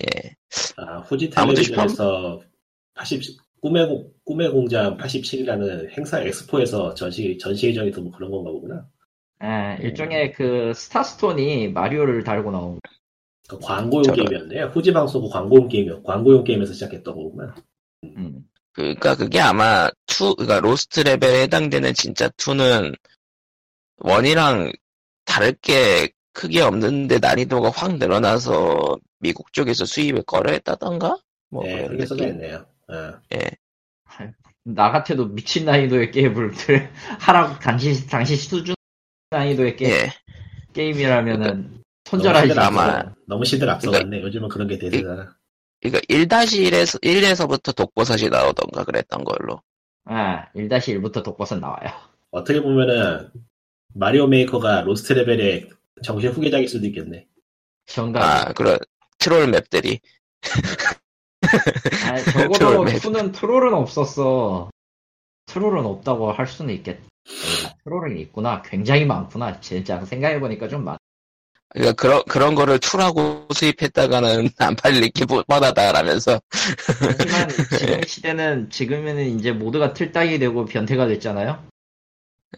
예. 아, 후지 텔레비전에서 80, 꿈의, 공- 꿈의 공장 87이라는 행사 엑스포에서 전시, 전시 예정에서 뭐 그런 건가 보구나. 예, 일종의 그 스타스톤이 마리오를 달고 나온 거. 그 광고용 저런. 게임이었네요. 후지 방송 광고용 게임이요. 광고용 게임에서 시작했던 거구나. 음. 그러니까 그게 아마 2, 그러니까 Lost Level에 해당되는 진짜 2는 one이랑 다를 게 크게 없는데 난이도가 확 늘어나서 미국 쪽에서 수입을 거절했다던가? 뭐 네, 그런 써져 느낌. 있네요. 어. 나 같아도 미친 난이도의 게임을 들- 하라고 당시 당시 수준 난이도의 게임, 예. 게임이라면은 너무 손절하지 아마- 너무 시대를 앞서갔네. 요즘은 그런 게 대세잖아. 그러니까 1-1에서 1에서부터 독버섯이 나오던가 그랬던 걸로. 아, 1-1부터 독버섯 나와요. 어떻게 보면은 마리오 메이커가 Lost Level의 정신 후계작일 수도 있겠네. 정답. 아, 그런 트롤 맵들이 아, 적어도 트롤 맵. 2는 트롤은 없었어. 트롤은 없다고 할 수는 있겠. 아, 트롤은 있구나. 굉장히 많구나. 진짜 생각해보니까 좀 많. 그러니까 그런 그런 거를 2라고 수입했다가는 안 팔릴 게 뻔하다라면서 하지만 지금 시대는 지금에는 이제 모두가 틀딱이 되고 변태가 됐잖아요.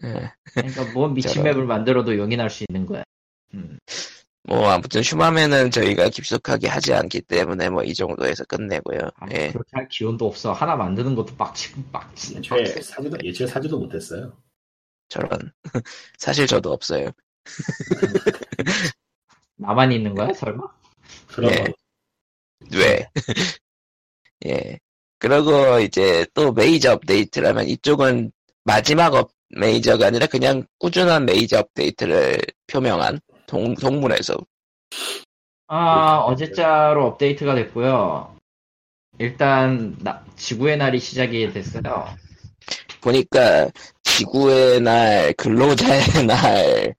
예. 그러니까 뭐 미친. 맵을 만들어도 용인할 수 있는 거야. 음. 뭐 아무튼 슈마맨은 저희가 깊숙하게 하지 않기 때문에 뭐 이 정도에서 끝내고요. 아, 예. 그렇게 할 기운도 없어. 하나 만드는 것도 빡치고 빡치네. 애초에 빡쳐. 사지도, 애초에 사지도 못했어요. 저런 사실 저도 없어요. 나만 있는 거야? 설마? 그런 예. 거. 왜? 예. 그리고 이제 또 메이저 업데이트라면 이쪽은 마지막 업 메이저가 아니라 그냥 꾸준한 메이저 업데이트를 표명한 동, 동물의 숲 아, 어제자로 업데이트가 됐고요. 일단 나- 지구의 날이 시작이 됐어요. 보니까 지구의 날, 근로자의 날,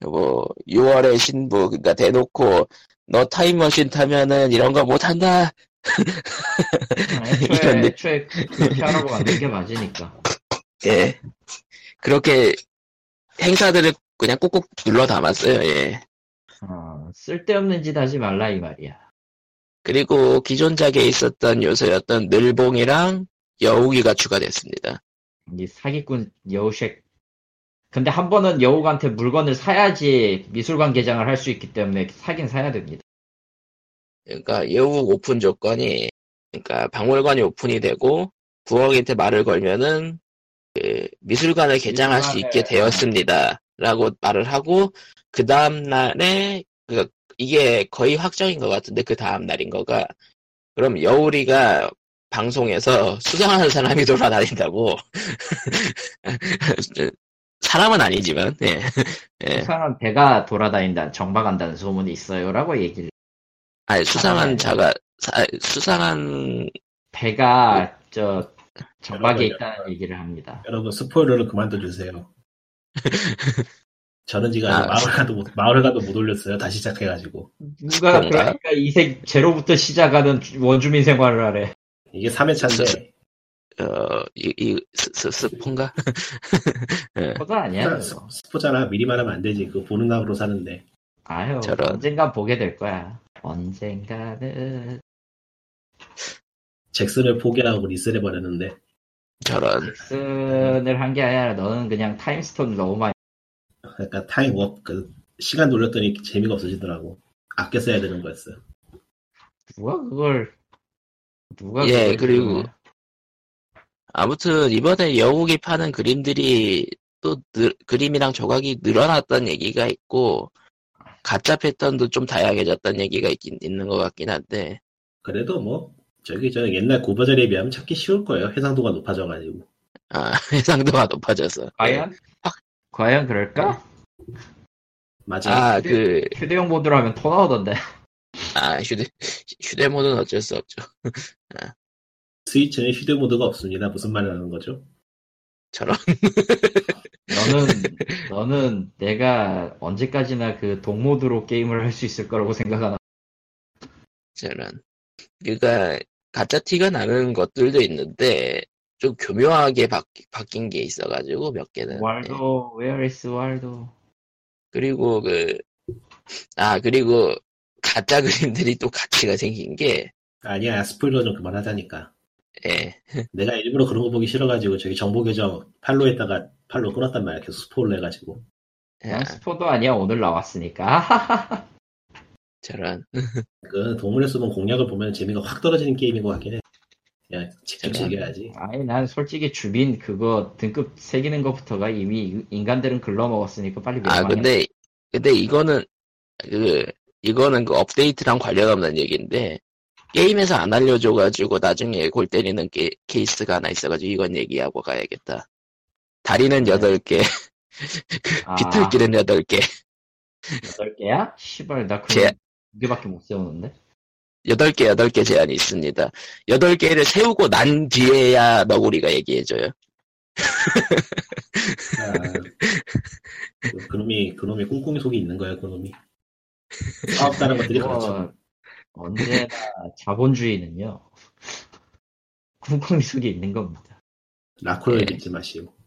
뭐 6월의 신부, 그러니까 대놓고 너 타임머신 타면은 이런 거 못한다. 애초에, 이런 느- 애초에 그렇게 하라고 만든 게 맞으니까. 예, 그렇게 행사들을 그냥 꾹꾹 눌러 담았어요. 예. 어, 쓸데없는 짓 하지 말라 이 말이야. 그리고 기존작에 있었던 요소였던 늘봉이랑 여우기가 추가됐습니다. 이 사기꾼 여우쉑. 근데 한 번은 여우한테 물건을 사야지 미술관 개장을 할 수 있기 때문에 사긴 사야 됩니다. 그러니까 여우 오픈 조건이 그러니까 박물관이 오픈이 되고 부엌한테 말을 걸면은 그 미술관을 개장할 수 있게 미술관을- 되었습니다 라고 말을 하고 그 다음 날에 그 이게 거의 확정인 것 같은데 그 다음 날인 거가 그럼 여우리가 방송에서 수상하는 사람이 돌아다닌다고 사람은 아니지만 예. 예. 수상한 배가 돌아다닌다, 정박한다는 소문이 있어요라고 얘기를. 아니 수상한 자가 사- 수상한 배가 저 정박에 있다는 얘기를 합니다. 여러분 스포일러를 그만둬 주세요. 저는 지금 아직 아, 마을 가도 못, 마을 가도 못 올렸어요. 다시 시작해가지고 누가 그런가? 그러니까 이세계 제로부터 시작하는 원주민 생활을 하래. 이게 3회차인데 어, 이, 이, 스, 스, 스폰가? 그거 아니야. 그거. 스포잖아. 미리 말하면 안 되지. 그거 보는 낙으로 사는데 아유, 저런. 언젠가 보게 될 거야. 언젠가는 잭슨을 포기하고 리셋해 버렸는데 저런. 잭슨을 한 게 아니라 너는 그냥 time stone을 너무 많이 약간 time up 그 시간 돌렸더니 재미가 없어지더라고. 아껴 써야 되는 거였어요. 누가 그걸 누가 예, 그걸 그리고. 아무튼 이번에 여욱이 파는 그림들이 또 늘- 그림이랑 조각이 늘어났던 얘기가 있고, 가짜 패턴도 좀 다양해졌다는 얘기가 있긴 있는 것 같긴 한데, 그래도 뭐 저기 저 옛날 고버전에 비하면 찾기 쉬울 거예요. 해상도가 높아져가지고. 아, 해상도가 높아져서. 과연 과연 그럴까? 맞아. 아, 그, 휴대용 모드로 하면 토 나오던데. 아, 휴대, 휴대폰은 어쩔 수 없죠. 스위치는 휴대 모드가 없습니다. 무슨 말을 하는 거죠? 저런. 너는 너는 내가 언제까지나 그 동모드로 게임을 할 수 있을 거라고 생각하나? 저런. 그니까, 가짜 티가 나는 것들도 있는데, 좀 교묘하게 바, 바뀐 게 있어가지고, 몇 개는. 예. 왈도 where is 왈도? 그리고 그, 아, 그리고 가짜 그림들이 또 가치가 생긴 게, 아니야 스포일러 좀 그만하자니까. 예, 내가 일부러 그런 거 보기 싫어가지고 저기 정보 계정 팔로우했다가 팔로 끊었단 말이야. 계속 스포일러 해가지고. 아, 넌 스포도 아니야 오늘 나왔으니까. 저런, 그 동물의 숲은 공략을 보면 재미가 확 떨어지는 게임인 것 같긴 해. 그냥 직접 제가- 즐겨야지. 아니 난 솔직히 주빈 그거 등급 새기는 것부터가 이미 인간들은 글러먹었으니까 빨리 아, 멸망해. 근데, 근데 이거는, 그, 이거는 그 업데이트랑 관련 없는 얘기인데, 게임에서 안 알려줘가지고 나중에 골 때리는 게, 케이스가 하나 있어가지고 이건 얘기하고 가야겠다. 다리는 네. 8개, 아, 비틀기는 8개, 여덟 개야? 시발 나 제- 그럼 두 개밖에 못 세우는데. 8개, 8개 제한이 있습니다. 8개를 세우고 난 뒤에야 너구리가 얘기해줘요. 아, 그, 그놈이 그놈이 꿍꿍이 속이 있는 거야. 그놈이. 싸웠다는 것들이 뭐, 그렇죠. 언제나 자본주의는요. 쿵쿵이 속에 있는 겁니다. 라코를 예. 믿지 마시고.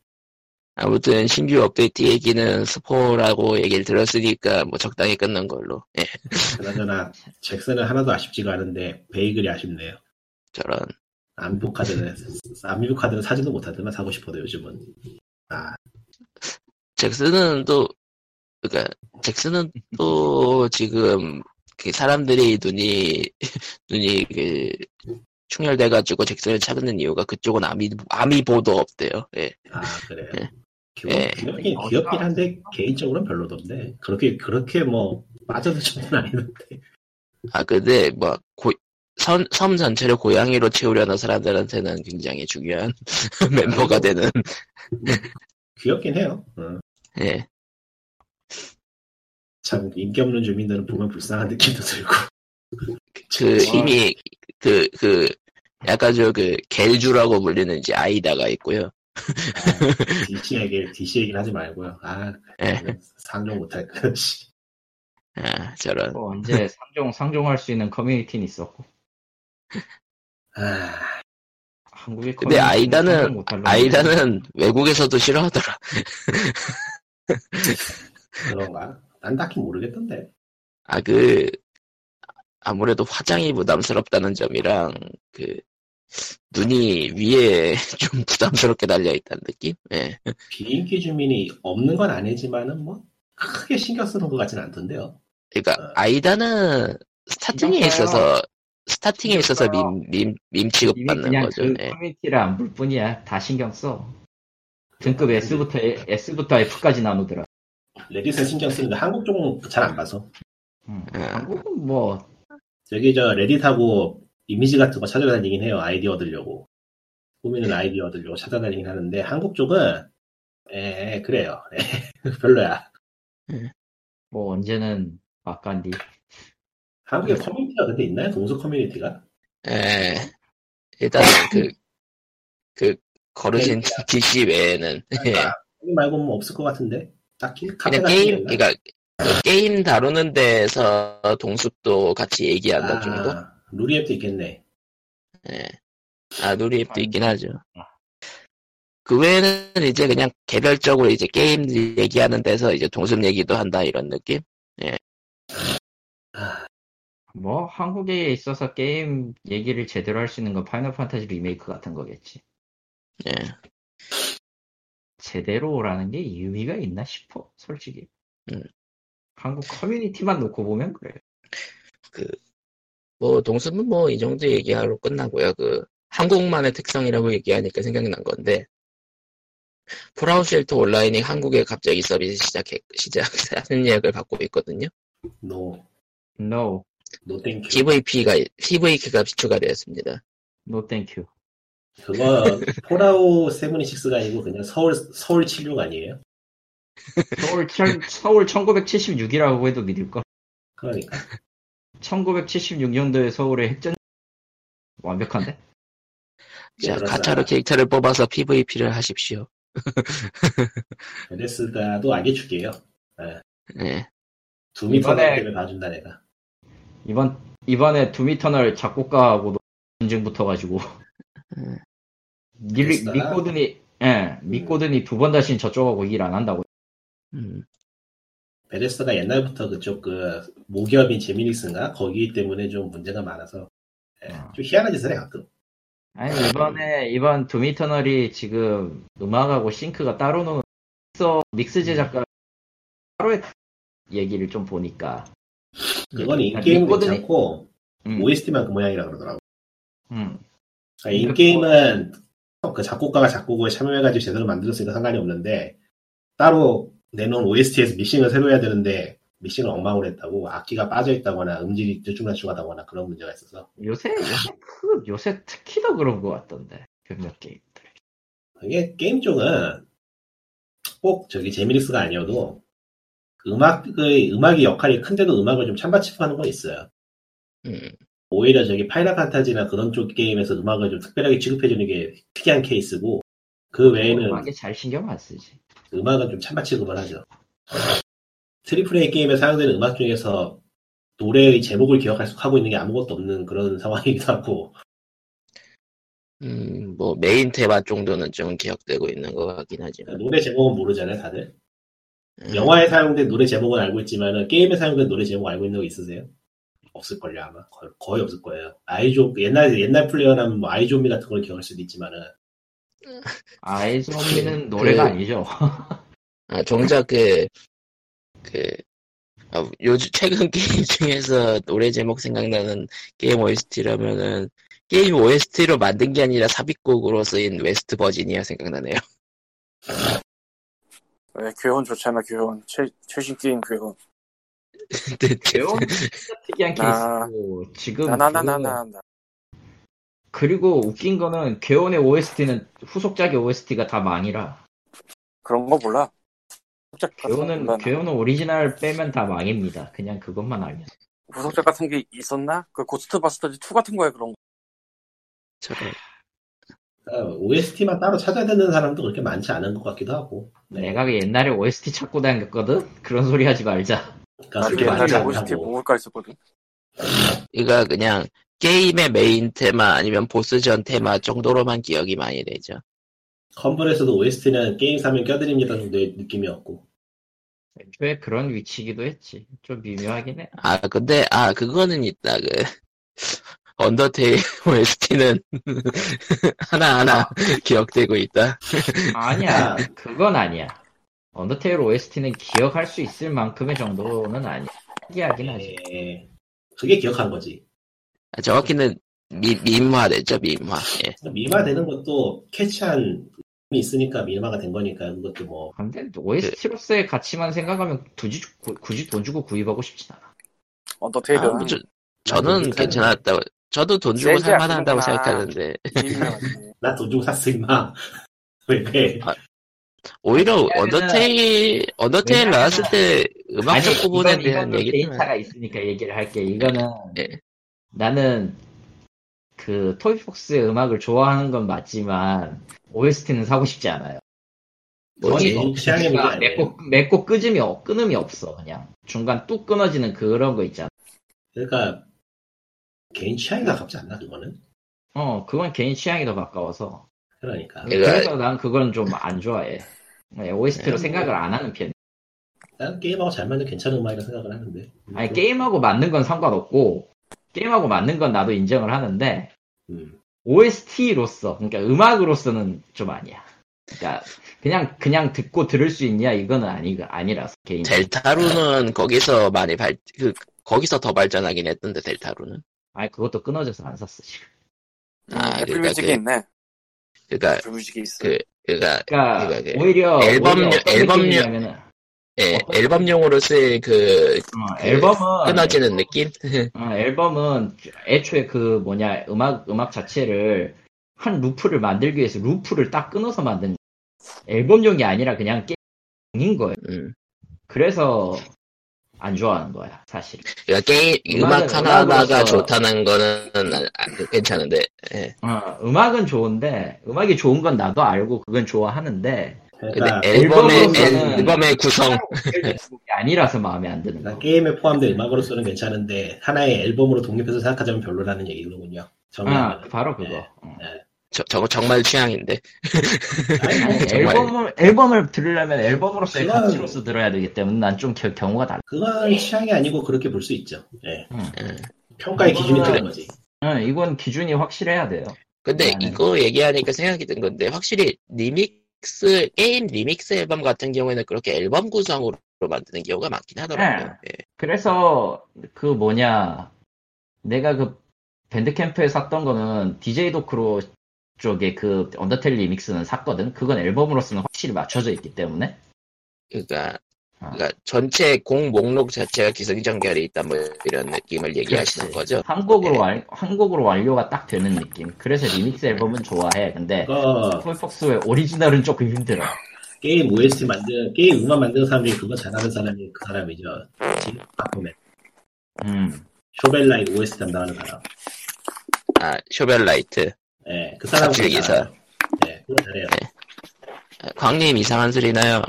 아무튼 신규 업데이트 얘기는 스포라고 얘기를 들었으니까 뭐 적당히 끝난 걸로. 예, 그나저나 잭슨은 하나도 아쉽지가 않은데 베이글이 아쉽네요. 저런. 암비부 카드는 암비부 카드는 사지도 못하더만 사고 싶어도 요즘은. 아 잭슨은 또, 그니까, 잭슨은 또 지금, 그 사람들이 눈이, 눈이 그, 충혈돼가지고 잭슨을 찾는 이유가 그쪽은 아미, 아미보도 없대요. 예. 아 그래. 예. 귀엽, 예. 귀엽긴, 귀엽긴 한데 개인적으로는 별로던데 그렇게 그렇게 뭐 빠져들 정도는 아니던데 아, 근데 뭐, 고, 섬, 섬 전체를 고양이로 채우려는 사람들한테는 굉장히 중요한 멤버가 되는, 귀엽긴 해요. 어. 예. 참 인기 없는 주민들은 보면 불쌍한 느낌도 들고. 그 와. 이미 그그 약간 저그 겔주라고 불리는 이제 아이다가 있고요. 아, DC 얘기 DC 얘기는 하지 말고요. 아 예. 상종 못할 거. 씨. 아, 저런. 뭐 언제 상종 상종할 수 있는 커뮤니티는 있었고 아 한국의 근데 아이다는 아이다는 외국에서도 싫어하더라. 그런가? 난 딱히 모르겠던데. 아 그 아무래도 화장이 부담스럽다는 점이랑 그 눈이 위에 좀 부담스럽게 달려 있다는 느낌. 예. 비인기 주민이 없는 건 아니지만은 뭐 크게 신경 쓰는 것 같진 않던데요. 그러니까 어. 아이다는 starting에. 있어서 starting에 있어서 써요. 밈, 밈, 밈 이미 취급받는 거죠. 그 예. 커뮤니티를 안 볼 뿐이야 다 신경 써 등급 S부터 S부터 F까지 나누더라 레딧은 신경 쓰는데 한국 쪽은 잘 안 봐서. 음. 아. 한국은 뭐 저기 저 레딧하고 이미지 같은 거 찾아다니긴 해요. 아이디어 얻으려고. 꾸미는 아이디어 얻으려고 찾아다니긴 하는데 한국 쪽은 에 그래요. 에, 별로야. 뭐 언제는 막간디 한국에 커뮤니티가 근데 있나요? 동숲 커뮤니티가? 예. 일단은 그, 그, 거르신 DC 외에는, 예. 여기 말고 뭐 없을 것 같은데. 딱히 그냥 게임? 그러니까, 그 게임 다루는 데서 동숲도 같이 얘기한다 정도? 아, 루리웹도 있겠네. 예. 아, 루리웹도 아니, 있긴 하죠. 아. 그 외에는 이제 그냥 개별적으로 이제 게임 얘기하는 데서 이제 동숲 얘기도 한다 이런 느낌? 아, 뭐 한국에 있어서 게임 얘기를 제대로 할 수 있는 건 파이널 판타지 리메이크 같은 거겠지 예. 제대로라는 게 의미가 있나 싶어 솔직히 음. 한국 커뮤니티만 놓고 보면 그래 뭐, 동숲은 뭐, 이 정도 얘기하러 끝나고요. 그, 한국만의 특성이라고 얘기하니까 생각난 건데, 폴아웃 쉘터 온라인이 한국에 갑자기 서비스 시작해, 시작하는 예약을 받고 있거든요. no, No, no thank you. PVP가, PVP가 추가되었습니다. no thank you 그거 폴아웃 76가 아니고 그냥 서울 서울 76 아니에요? 서울, 천- 서울 1976이라고 해도 믿을까? 그러니까 1976년도에 서울의 핵전 완벽한데? 자, 그렇다. 가차로 캐릭터를 뽑아서 PVP를 하십시오. 베데스다도 알려줄게요. 예. 두 미터 이번에- 때문에 봐준다 내가. 이번 이번에 두미터널 작곡가하고도 전쟁 붙어가지고 음. 미, 베데스다? 미코든이 예 미코든이 두 번 다시 저쪽하고 일 안 한다고 음, 베데스다가 옛날부터 그쪽 그 모기업인 제미닉스인가 거기 때문에 좀 문제가 많아서 예, 아. 좀 희한한 짓을 해 가끔. 아니 이번에 이번 두미터널이 지금 음악하고 싱크가 따로 노는 믹서 믹스 제작가 따로 얘기를 좀 보니까 그건 아, 인게임은 미코든이- 괜찮고 음, OST만 그 모양이라 그러더라고. 음. 그러니까 인게임은 그 작곡가가 작곡을 참여해가지고 제대로 만들었으니까 상관이 없는데 따로 내놓은 OST에서 믹싱을 새로 해야 되는데 믹싱을 엉망으로 했다고 악기가 빠져있다거나 음질이 들쭉날쭉하다거나 그런 문제가 있어서. 요새 요새 그 요새 특히 더 그런 것 같던데 몇몇 게임들. 이게 게임 쪽은 꼭 저기 제미닉스가 아니어도 음악의 음악의 역할이 큰데도 음악을 좀 찬바치하는 건 있어요. 음, 오히려 저기 파이널 판타지나 그런 쪽 게임에서 음악을 좀 특별하게 취급해주는 게 특이한 케이스고 그 외에는 음악에 잘 신경 안 쓰지 음악은 좀 찬밥 취급을 하죠. triple A 게임에 사용되는 음악 중에서 노래의 제목을 기억하고 있는 게 아무것도 없는 그런 상황이기도 하고 음, 뭐, 메인 테마 정도는 좀 기억되고 있는 것 같긴 하지만. 노래 제목은 모르잖아요, 다들. 음, 영화에 사용된 노래 제목은 알고 있지만 게임에 사용된 노래 제목 알고 있는 거 있으세요? 없을걸요 아마 거의, 거의 없을 거예요. 아이존 옛날 옛날 플레이어라면 뭐 아이존미 같은 걸 기억할 수도 있지만은 아이즈미는 노래가 그- 아니죠. 아, 정작 그, 그, 아, 요즘, 최근 게임 중에서 노래 제목 생각나는 게임 OST라면은, 게임 OST로 만든 게 아니라 삽입곡으로 쓰인 웨스트 버지니아 생각나네요. 왜 괴혼 좋잖아 괴혼 최, 최신 게임 괴혼 근데 괴혼 진짜 특이한 나- 케이스고 지금 나나나나나 그리고 웃긴 거는 괴혼의 OST는 후속작의 OST가 다 망이라. 그런 거 몰라. 후속작 몰라. 괴혼은 오리지널 빼면 다 망입니다. 그냥 그것만 알면. 후속작 같은 게 있었나? 그 고스트바스터즈 2 같은 거야 그런 거. 저런. OST만 따로 찾아야 되는 사람도 그렇게 많지 않은 것 같기도 하고. 네. 내가 그 옛날에 OST 찾고 다녔거든. 그런 소리 하지 말자. 그러니까 옛날에 OST 않다고. 먹을까 했었거든. 이거 그냥 게임의 메인 테마 아니면 보스전 테마 정도로만 기억이 많이 되죠. 컴플에서도 OST는 게임 사면 껴드립니다 정도의 느낌이었고. 애초에 그런 위치기도 했지. 좀 미묘하긴 해. 아 근데 아 그거는 있다 그 언더테일 OST는 하나하나 기억되고 있다. 아니야. 그건 아니야. 언더테일 OST는 기억할 수 있을 만큼의 정도는 아니야. 특이하긴 하지. 예, 그게 기억한 거지. 아, 정확히는 미, 밈화됐죠 밈화. 예. 미화되는 것도 캐치한 이 있으니까 미화가 된 거니까 그것도 뭐 근데 OST로서의 가치만 생각하면 굳이, 구- 굳이 돈 주고 구입하고 싶진 않아. 언더테일은 아, 뭐 저, 저는 괜찮은데. 괜찮았다고. 저도 돈 주고 않구나. 생각하는데. 나 돈 주고 샀어 임마. 왜 그래? 오히려 왜냐면은- 언더테일 언더테일 나왔을 때 음악적 부분에 대한 얘기는 개인차가 있으니까 얘기를 할게. 이거는 예. 나는 그 토이폭스의 음악을 좋아하는 건 맞지만 OST는 사고 싶지 않아요. 뭐지? 맺고 맺고 끄짐이 없- 끊음이 없어 그냥 중간 뚝 끊어지는 그런 거 있잖아. 그러니까 개인 취향이 가깝지 않나 그거는? 어 그건 개인 취향이 더 가까워서. 그러니까 예. 그래서 난 그건 좀 안 좋아해. OST로 예. 생각을 안 하는 편. 난 게임하고 잘 맞는 괜찮은 음악이라 생각을 하는데. 아니 게임하고 맞는 건 상관없고 게임하고 맞는 건 나도 인정을 하는데 음. OST로서 그러니까 음악으로서는 좀 아니야. 그러니까 그냥 그냥 듣고 들을 수 있냐 이거는 아니 아니라서 개인. 델타루는 거기서 많이 발, 그, 거기서 더 발전하긴 했던데, 델타룬은. 아니 그것도 끊어져서 안 샀어 지금. 아, 애플 그러니까 뮤직에 그- 있네. 그니까, 애플 뮤직에 있어. 그, 그니까, 그러니까 그러니까 그 오히려 앨범- 오히려 앨범- 예, 앨범용으로 쓸 그, 어, 그 앨범은 끊어지는 느낌? 어, 앨범은 애초에 그 뭐냐 음악 음악 자체를 한 loop를 만들기 위해서 loop를 딱 끊어서 만든 앨범용이 아니라 그냥 게임인 거예요. 음. 그래서 안 좋아하는 거야 사실. 그러니까 게임, 음악 음악은- 하나하나가 좋다는 거는 아, 그 괜찮은데, 예. 어, 음악은 좋은데 음악이 좋은 건 나도 알고 그건 좋아하는데 그러니까, 앨범의, 앨범의 구성, 게 아니라서 마음에 안 드는 그러니까 거. 게임에 포함된 음악으로서는 괜찮은데 하나의 앨범으로 독립해서 생각하자면 별로라는 얘기로군요. 아, 정말. 바로 그거. 네. 어. 저, 저거 정말 취향인데. 아니, 아니, 정말. 앨범을 앨범을 들으려면 앨범으로서의 그건- 가치로서 들어야 되기 때문에 난 좀 경우가 달라. 그건 취향이 아니고 그렇게 볼 수 있죠. 예. 예. 평가의 기준이 그거는- 다른 거지. 응, 이건 기준이 확실해야 돼요. 근데 나는- 이거 얘기하니까 생각이 든 건데, 확실히 리믹 스, 게임 리믹스 앨범 같은 경우에는 그렇게 앨범 구성으로 만드는 경우가 많긴 하더라고요. 예. 그래서 그 뭐냐 내가 그 밴드캠프에 샀던 거는 DJ 도크로 쪽에 그 언더테일 remix는 샀거든. 그건 앨범으로서는 확실히 맞춰져 있기 때문에. 그러니까, 아. 그러니까 전체 곡 목록 자체가 기승전결이 있다 뭐 이런 느낌을 얘기하시는 거죠. 한 곡으로 예. 완, 한 곡으로 완료가 딱 되는 느낌. 그래서 리믹스 앨범은 좋아해. 근데 그거 폴폭스의 오리지널은 조금 힘들어. 게임 OST 만든 게임 음악 만드는 사람이 그거 잘하는 사람이 그 사람이죠. 지금 바꾸면 음. 쇼벨나이트 OST 담당하는 사람. 아, 쇼벨나이트. 예, 그 사람 기사. 잘해요. 예, 그거 잘해요. 아, 광님 이상한 소리 나요.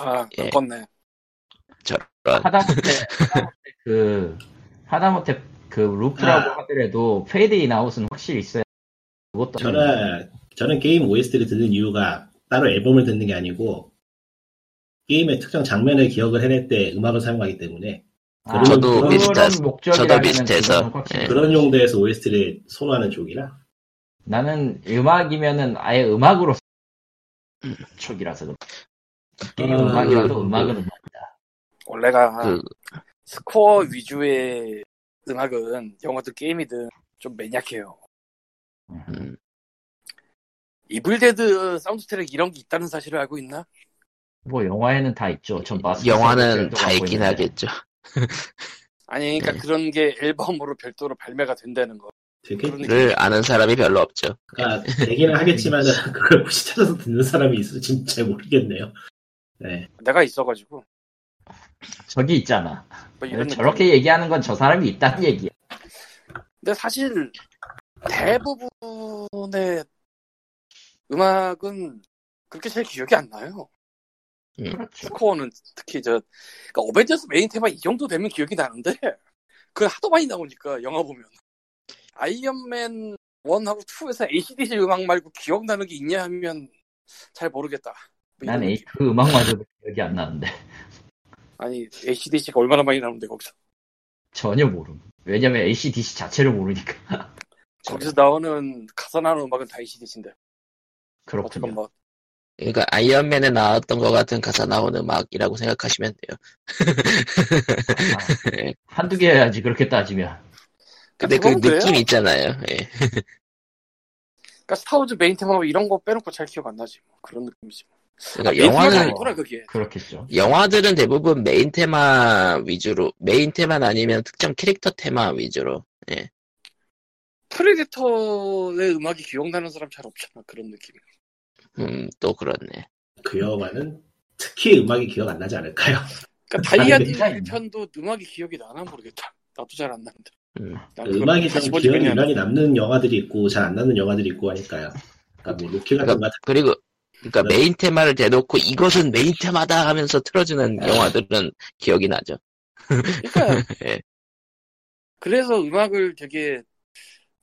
아, 예. 바꿨네. 저런. 하다못해 하다못해 그 하다못해 그 loop라고 아. 하더라도 fade in out은 확실히 있어야 그것도 저는 저는 게임 OST를 듣는 이유가 따로 앨범을 듣는 게 아니고 게임의 특정 장면을 기억을 해낼 때 음악을 사용하기 때문에 아, 저도 목적이라면은 저도 비슷해서, 예. 그런 용도에서 OST를 선호하는 쪽이라 나는 음악이면은 아예 음악으로 그래. 게임 아, 음악이라도 그- 음악은 음악이다. 원래가 그, 스코어 위주의 음악은 영화든 게임이든 좀 매니악해요. 음, 이블데드 사운드 트랙 이런 게 있다는 사실을 알고 있나? 뭐 영화에는 다 있죠. 전 영화는 다 있긴 있는데. 하겠죠. 아니, 그러니까 네. 그런 게 앨범으로 별도로 발매가 된다는 거. 되게 그런 를 아는 사람이 별로 없죠. 그러니까 되기는 하겠지만은 그걸 혹시 찾아서 듣는 사람이 있을지 진짜 잘 모르겠네요. 네. 내가 있어가지고 저기 있잖아. 뭐 이런. 저렇게 얘기하는 건 저 사람이 있다는 얘기야. 근데 사실 대부분의 음악은 그렇게 잘 기억이 안 나요. 그렇죠. 스코어는 특히 저 그러니까 어벤져스 메인 테마 이 정도 되면 기억이 나는데 그 하도 많이 나오니까 영화 보면 아이언맨 1하고 2에서 ACDC 음악 말고 기억나는 게 있냐 하면 잘 모르겠다. 뭐난 A- 그 음악마저도 기억이 안 나는데. 아니 ACDC가 얼마나 많이 나오는데 거기서 전혀 모름. 왜냐면 ACDC 자체를 모르니까. 거기서 나오는 가사 나오는 음악은 다 ACDC인데 그렇군요. 뭐 그러니까 아이언맨에 나왔던 것 같은 가사 나오는 음악이라고 생각하시면 돼요. 아, 한두 개 해야지, 그렇게 따지면. 근데 그 그건 그래요? 느낌 있잖아요. 예. 그러니까 스타워즈 메인 테마 뭐 이런 거 빼놓고 잘 기억 안 나지 뭐 그런 느낌이지 뭐. 그러니까 테마가 영화는 그렇겠죠. 영화들은 대부분 메인 테마 위주로 메인 테마는 아니면 특정 캐릭터 테마 위주로. 프레데터의 음악이 기억나는 사람 잘 없잖아 그런 느낌 음, 또 그렇네. 그 영화는 특히 음악이 기억 안 나지 않을까요? 그러니까 아니, 다이하드 근데- 편도 음악이 기억이 나나 모르겠다 나도 잘 안 나는데 음. 난그 음악이 보지 기억이. 유난히 남는 영화들이 있고 잘 안 나는 영화들이 있고 하니까요. 그러니까 뭐 로키 같은 거 그리고 그러니까 네. 메인 테마를 대놓고 이것은 메인 테마다 하면서 틀어주는 영화들은 기억이 나죠. 그러니까 예. 그래서 음악을 되게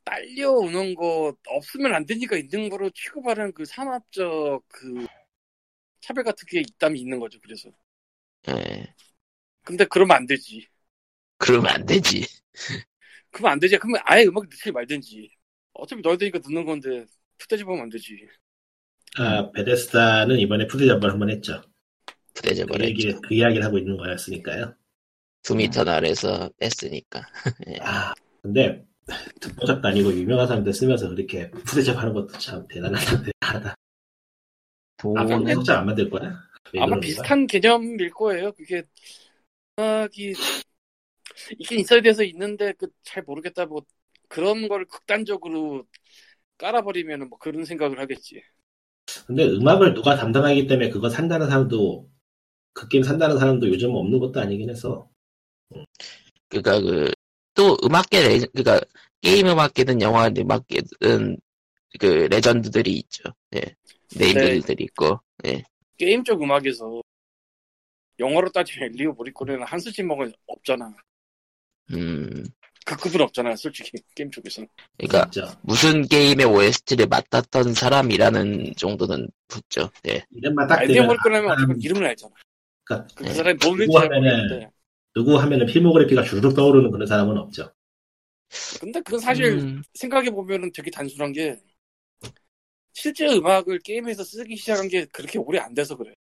딸려오는 거 없으면 안 되니까 있는 거로 취급하는 그 산업적 그 차별 같은 게 있다면 있는 거죠 그래서 예. 근데 그러면 안 되지 그러면 안 되지. 그러면 안 되지 그러면 아예 음악 넣지 말든지 어차피 되니까 넣는 건데 푸대접 하면 안 되지 아, 베데스다는 이번에 푸대접을 한번 했죠. 푸대접 그 얘기, 버렸죠. 그 이야기를 하고 있는 거였으니까요. 둠 이터널에서 뺐으니까. 아, 근데 듣보잡도 아니고 유명한 사람들 쓰면서 그렇게 푸대접하는 것도 참 대단하다. 대단하다. 앞으로 돈은 소장 안 만들 거야? 왜 아마 그러는 거야? 비슷한 개념일 거예요 그게 음악이 있긴 있어야 돼서 있는데 그 잘 모르겠다 뭐 그런 걸 극단적으로 깔아버리면 뭐 그런 생각을 하겠지 근데 음악을 누가 담당하기 때문에 그거 산다는 사람도 그 게임 산다는 사람도 요즘 없는 것도 아니긴 해서 그러니까 그 또 음악계 레 그러니까 게임 음악계든 영화 음악계든 그 레전드들이 있죠. 예. 네임들이 있고. 예. 게임 쪽 음악에서 영어로 따지면 엘리오 모리코네는 한스 짐머가 없잖아. 음. 그 급은 없잖아, 솔직히 게임 쪽에서. 그러니까 진짜 무슨 게임의 OST를 맡았던 사람이라는 정도는 붙죠. 예. 이름만 딱 되면 모리코네면 아, 어쨌든 이름을 알잖아. 그러니까 그, 네. 그 사람이 그거 잘 하면은-. 누구 하면은 필모그래피가 주르륵 떠오르는 그런 사람은 없죠. 근데 그건 사실 음, 생각해 보면은 되게 단순한 게 실제 음악을 게임에서 쓰기 시작한 게 그렇게 오래 안 돼서 그래.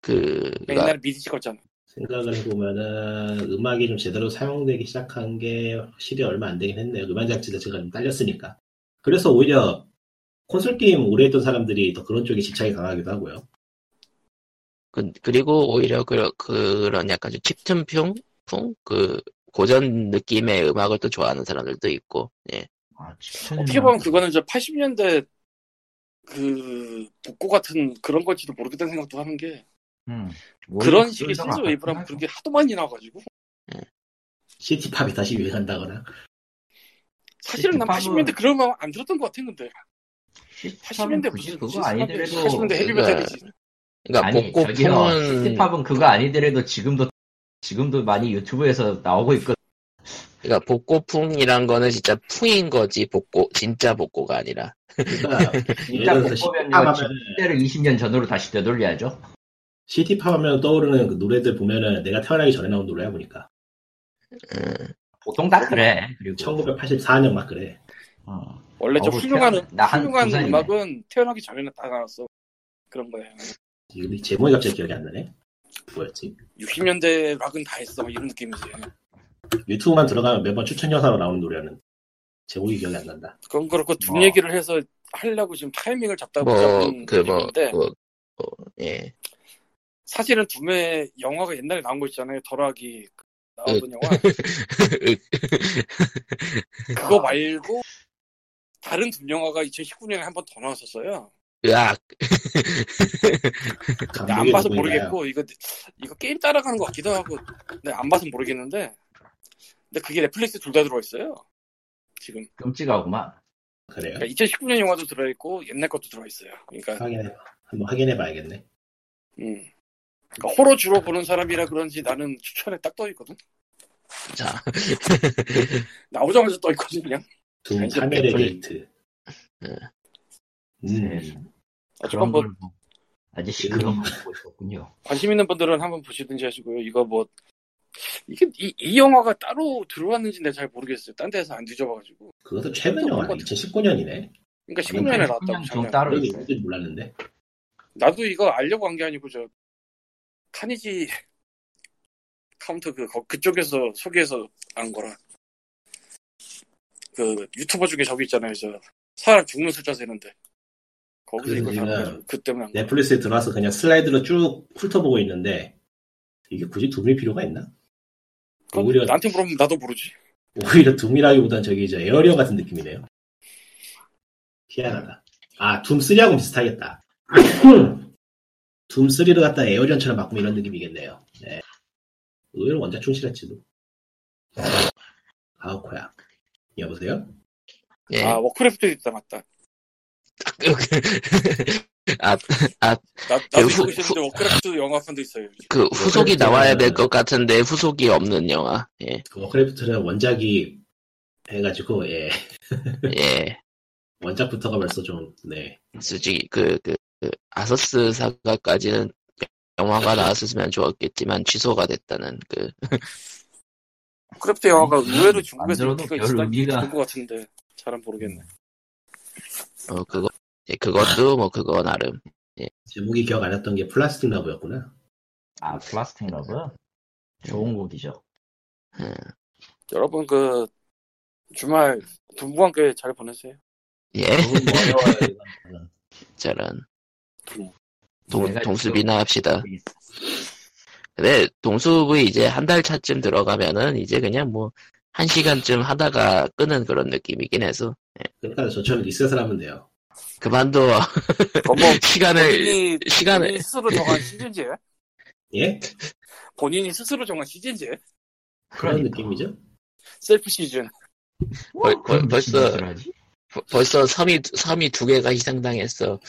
그 그러니까 옛날에 미디 찍었잖아. 생각을 해보면은 음악이 좀 제대로 사용되기 시작한 게 확실히 얼마 안 되긴 했네요. 음악 장치 자체가 좀 딸렸으니까. 그래서 오히려 콘솔 게임 오래 했던 사람들이 더 그런 쪽에 집착이 강하기도 하고요. 그, 그리고 오히려 그, 그런 약간 좀 칩튼풍? 풍? 그 고전 느낌의 음악을 또 좋아하는 사람들도 있고. 예. 아, 어떻게 보면 그거는 저 80년대 그 복고 같은 그런 걸지도 모르겠다는 생각도 하는 게 음, 그런 오히려 식의 그런 신스 같긴 그런 게 하도 많이 나와가지고. 시티팝이 다시 유행한다거나. 사실은 난 시티팝은 80년대 그런 마음 안 들었던 것 같았는데. 시티팝은 80년대 굳이 무슨 그거 아니더라도 80년대 헤비메탈이지. 그러니까 아니 복고 풍은 시티팝은 그거 아니더라도 지금도 지금도 많이 유튜브에서 나오고 있거든. 그러니까 복고풍이란 거는 진짜 풍인 거지 복고. 진짜 복고가 아니라. 그러니까 진짜 복고면 시대를 20년 전으로 다시 되돌려야죠. 시티팝 하면 떠오르는 그 노래들 보면은 내가 태어나기 전에 나온 노래야 보니까. 음, 보통 다 그래. 그리고 1984년 막 그래. 어. 원래 저 훌륭한 훌륭한. 음악은 태어나기 전에는 다 나왔어 그런 거야 이 제목이 갑자기 기억이 안 나네. 뭐였지? 60년대 락은 다 했어 막 이런 느낌이지 유튜브만 들어가면 매번 추천 영상으로 나오는 노래는 제목이 기억이 안 난다. 그건 그렇고 둠 뭐. 얘기를 해서 하려고 지금 타이밍을 잡다 뭐 잡은 그뭐 뭐, 뭐, 예. 사실은 둠의 영화가 옛날에 나온 거 있잖아요 덜하기 나오던 영화. 그거 말고 다른 두 영화가 2019년에 한 번 더 나왔었어요. 으악. 근데 안 봐서? 모르겠고 이거 이거 게임 따라가는 것 같기도 하고 네, 안 봐서 모르겠는데 근데 그게 넷플릭스 둘 다 들어와 있어요. 지금 끔찍하구만. 그래요? 그러니까 2019년 영화도 들어 있고 옛날 것도 들어 있어요. 그러니까 확인해 한번 확인해 봐야겠네. 음. 그러니까 호러 주로 보는 사람이라 그런지 나는 추천에 딱 떠 있거든. 자, 나오자마자 떠 있거든 그냥. 둠 카멜의 애플이- 게이트. 네. 음. 그런 뭐걸 아저씨 음. 그런 걸 보고 있었군요. 관심 있는 분들은 한번 보시든지 하시고요. 이거 뭐 이게 이, 이 영화가 따로 들어왔는지 내가 잘 모르겠어요. 딴 데서 안 뒤져봐가지고. 그것도 최근 영화네. 2019년이네. 그러니까 19년에 나왔다고 좀. 따로 있어요. 몰랐는데. 나도 이거 알려고 한 게 아니고 저 카니지 카운터 그 거- 그쪽에서 소개해서 안 거라. 그 유튜버 중에 저기 있잖아요. 저 사람 죽는 숫자 세는데. 거기서 그 이거 잡아가지고 그 때문에 안. 넷플릭스에 들어와서 그냥 슬라이드로 쭉 훑어보고 있는데 이게 굳이 둠일 필요가 있나? 오히려 나한테 물어보면 나도 모르지. 오히려 둠이라기보단 저기 저 에어리어 같은 느낌이네요. 희한하다. 아, 둠 3하고 비슷하겠다. 둠 3를 갖다 에어리언처럼 바꾸면 이런 느낌이겠네요. 네. 의외로 원작 충실했지도. 아우코야. 여보세요? 예. 아 워크래프트 있다 맞다. 아, 나, 나도 그 후- 싫은데 워크래프트 영화판도 있어요. 그 후속이 나와야 될 것 같은데 후속이 없는 영화. 예, 그 워크래프트는 원작이 해가지고, 예. 예. 원작부터가 벌써 좀, 네. 솔직히 그, 그, 그 아서스 사가까지는 영화가 나왔으면 좋았겠지만 취소가 됐다는 그 워크래프트 영화가 아니, 의외로 중국에서 만들어도 인기가 좋은 것 같은데 잘은 모르겠네. 어, 그거 예, 그것도 뭐 그거 나름 제목이 기억 안 났던 게 Plastic Love였구나. 아 Plastic Love 좋은 곡이죠. 음, 여러분 그 주말 동부 함께 잘 보내세요. 예 이건. 저런 음. 동, 내가 동수비나 합시다. 근데 동수비 이제 한 달 차쯤 들어가면은 이제 그냥 뭐 한 시간쯤 하다가 끄는 그런 느낌이긴 해서 그러니까 저처럼 리셋을 하면 돼요. 그만둬 그건 뭐 시간을 본인이, 시간을 본인이 스스로 정한 시즌제? 예? 본인이 스스로 정한 시즌제? 그런 그러니까. 느낌이죠? 셀프 시즌. 벌- 벌- 벌써- 하지? 벌- 벌써 섬이 섬이 두 개가 희생당했어.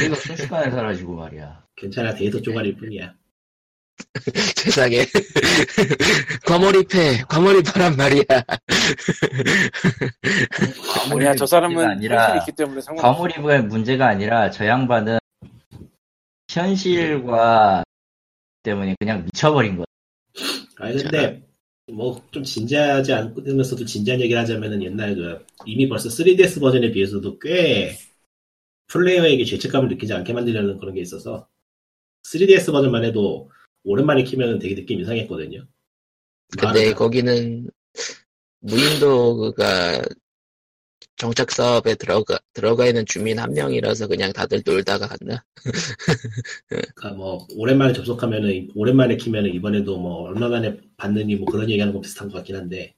우리가 순식간에 사라지고 말이야. 괜찮아, 데이터 쪼가리일 뿐이야. 세상에 과몰입해 과몰입하란 말이야. 아니야 저 사람은 아니라 있기 때문에. 과몰입의 문제가 아니라 저 양반은 현실과 때문에 그냥 미쳐버린 거야. 아니, 근데, 뭐, 좀 진지하지 않으면서도 진지한 얘기를 하자면은 옛날 그, 이미 벌써 3DS 버전에 비해서도 꽤 플레이어에게 죄책감을 느끼지 않게 만들려는 그런 게 있어서 3DS 버전만 해도 오랜만에 키면은 되게 느낌 이상했거든요. 근데 거기는 무인도가 정착 사업에 들어가 들어가 있는 주민 한 명이라서 그냥 다들 놀다가 갔나? 그러니까 뭐 오랜만에 접속하면은 오랜만에 키면은 이번에도 뭐 얼마 만에 받느니 뭐 그런 얘기하는 거 비슷한 것 같긴 한데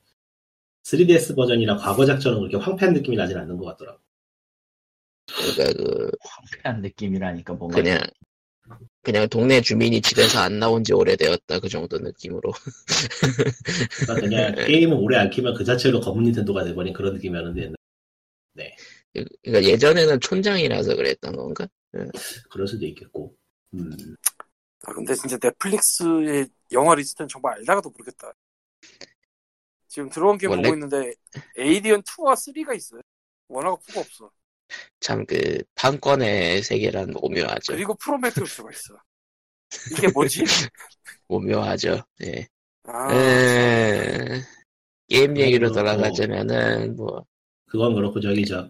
3DS 버전이나 과거 작전은 그렇게 황폐한 느낌이 나진 않는 것 같더라고. 그러니까 그 황폐한 느낌이라니까 뭔가 그냥 그냥 동네 주민이 집에서 안 나온 지 오래되었다 그 정도 느낌으로. 그러니까 그냥 게임을 오래 안 키면 그 자체로 검은 닌텐도가 돼버린 그런 느낌이었는데 그러니까 예전에는 촌장이라서 그랬던 건가? 그럴 수도 있겠고. 음, 아, 근데 진짜 넷플릭스의 영화 리스트는 정말 알다가도 모르겠다. 지금 들어온 게 원래- 보고 있는데 에이리언 2와 3가 있어요. one하고 4가 없어. 참 그 판권의 세계란 오묘하죠. 그리고 프로메테우스가 있어. 이게 뭐지? 오묘하죠. 예. 아, 에... 게임 얘기로 그렇고. 돌아가자면은 뭐 그건 그렇고 저기 저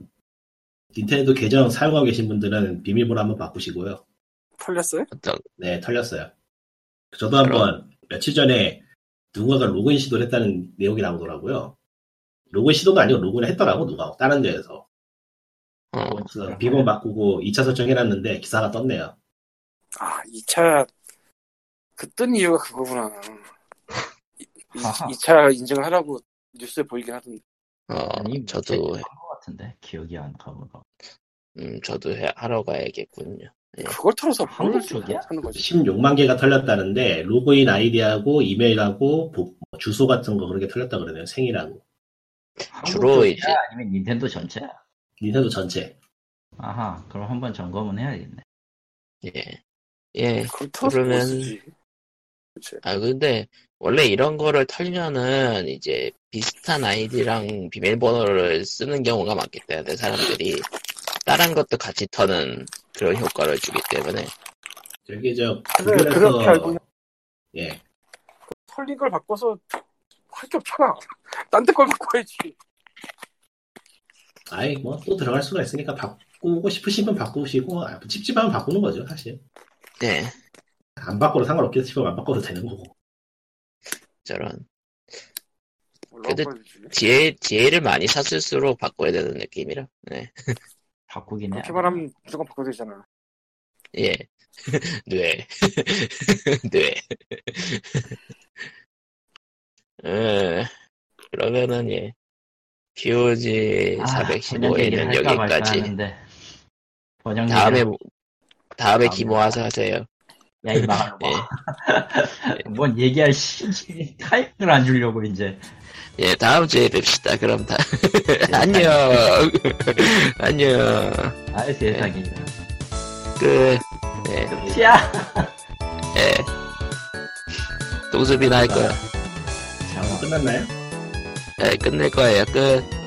닌텐도 계정 사용하고 계신 분들은 비밀번호 한번 바꾸시고요. 털렸어요? 네, 털렸어요. 저도 한번 며칠 전에 누군가가 로그인 시도를 했다는 내용이 나오더라고요. 로그인 시도가 아니고 로그인을 했더라고, 누가. 다른 데에서. 어, 그래서 비번 바꾸고 2차 설정해놨는데 기사가 떴네요. 아, 2차 그 뜬 이유가 그거구나. 아하. 2차 인증을 하라고 뉴스에 보이긴 하던데. 어, 아니 저도, 한것 같은데 기억이 안 가고 음, 저도 해- 하러 가야겠군요. 그걸 털어서 뭘 한국 쪽이야? 하는 거지? 16만 개가 털렸다는데 로그인 아이디하고 이메일하고 보- 뭐 주소 같은 거 그렇게 털렸다 그러네요. 생일하고 주로? 이제- 아니면 닌텐도 전체야? 닌텐도 전체. 아하 그럼 한번 점검은 해야겠네. 예. 예. 그러면-. 아, 근데, 원래 이런 거를 털면은, 이제, 비슷한 아이디랑 비밀번호를 쓰는 경우가 많기 때문에, 사람들이, 다른 것도 같이 터는 그런 효과를 주기 때문에, 여기 저 그래, 그렇게 알고 예 털린 걸 바꿔서 할 게 없잖아. 딴 데 걸 바꿔야지. 아이 뭐 또 들어갈 수가 있으니까 바꾸고 싶으시면 바꾸시고 아, 찝찝하면 바꾸는 거죠 사실. 네, 안 바꿔도 상관없겠 싶으면 안 바꿔도 되는 거고. 저런. 근데- 거야지. 지혜, 지혜를 많이 샀을수록 바꿔야 되는 느낌이라, 네. 바꾸긴 해. 그렇게 말하면 무조건 바꿔도 되잖아. 예. 뇌. 뇌. 에, 그러면은, 예. POG 아, 415회는 할까 말까 여기까지. 얘기를- 다음에 다음에 기모아서 하세요. 야, 이 망할 예. 뭔 얘기할 시, 타이밍을 안 주려고, 이제. 예, 다음 주에 뵙시다. 그럼 다. 안녕. 안녕. 아이, 세상에. 끝. 예, 야! 예. 동수빈 할 거야. 잠깐만. 끝났나요? 예, 끝낼 거예요. 끝.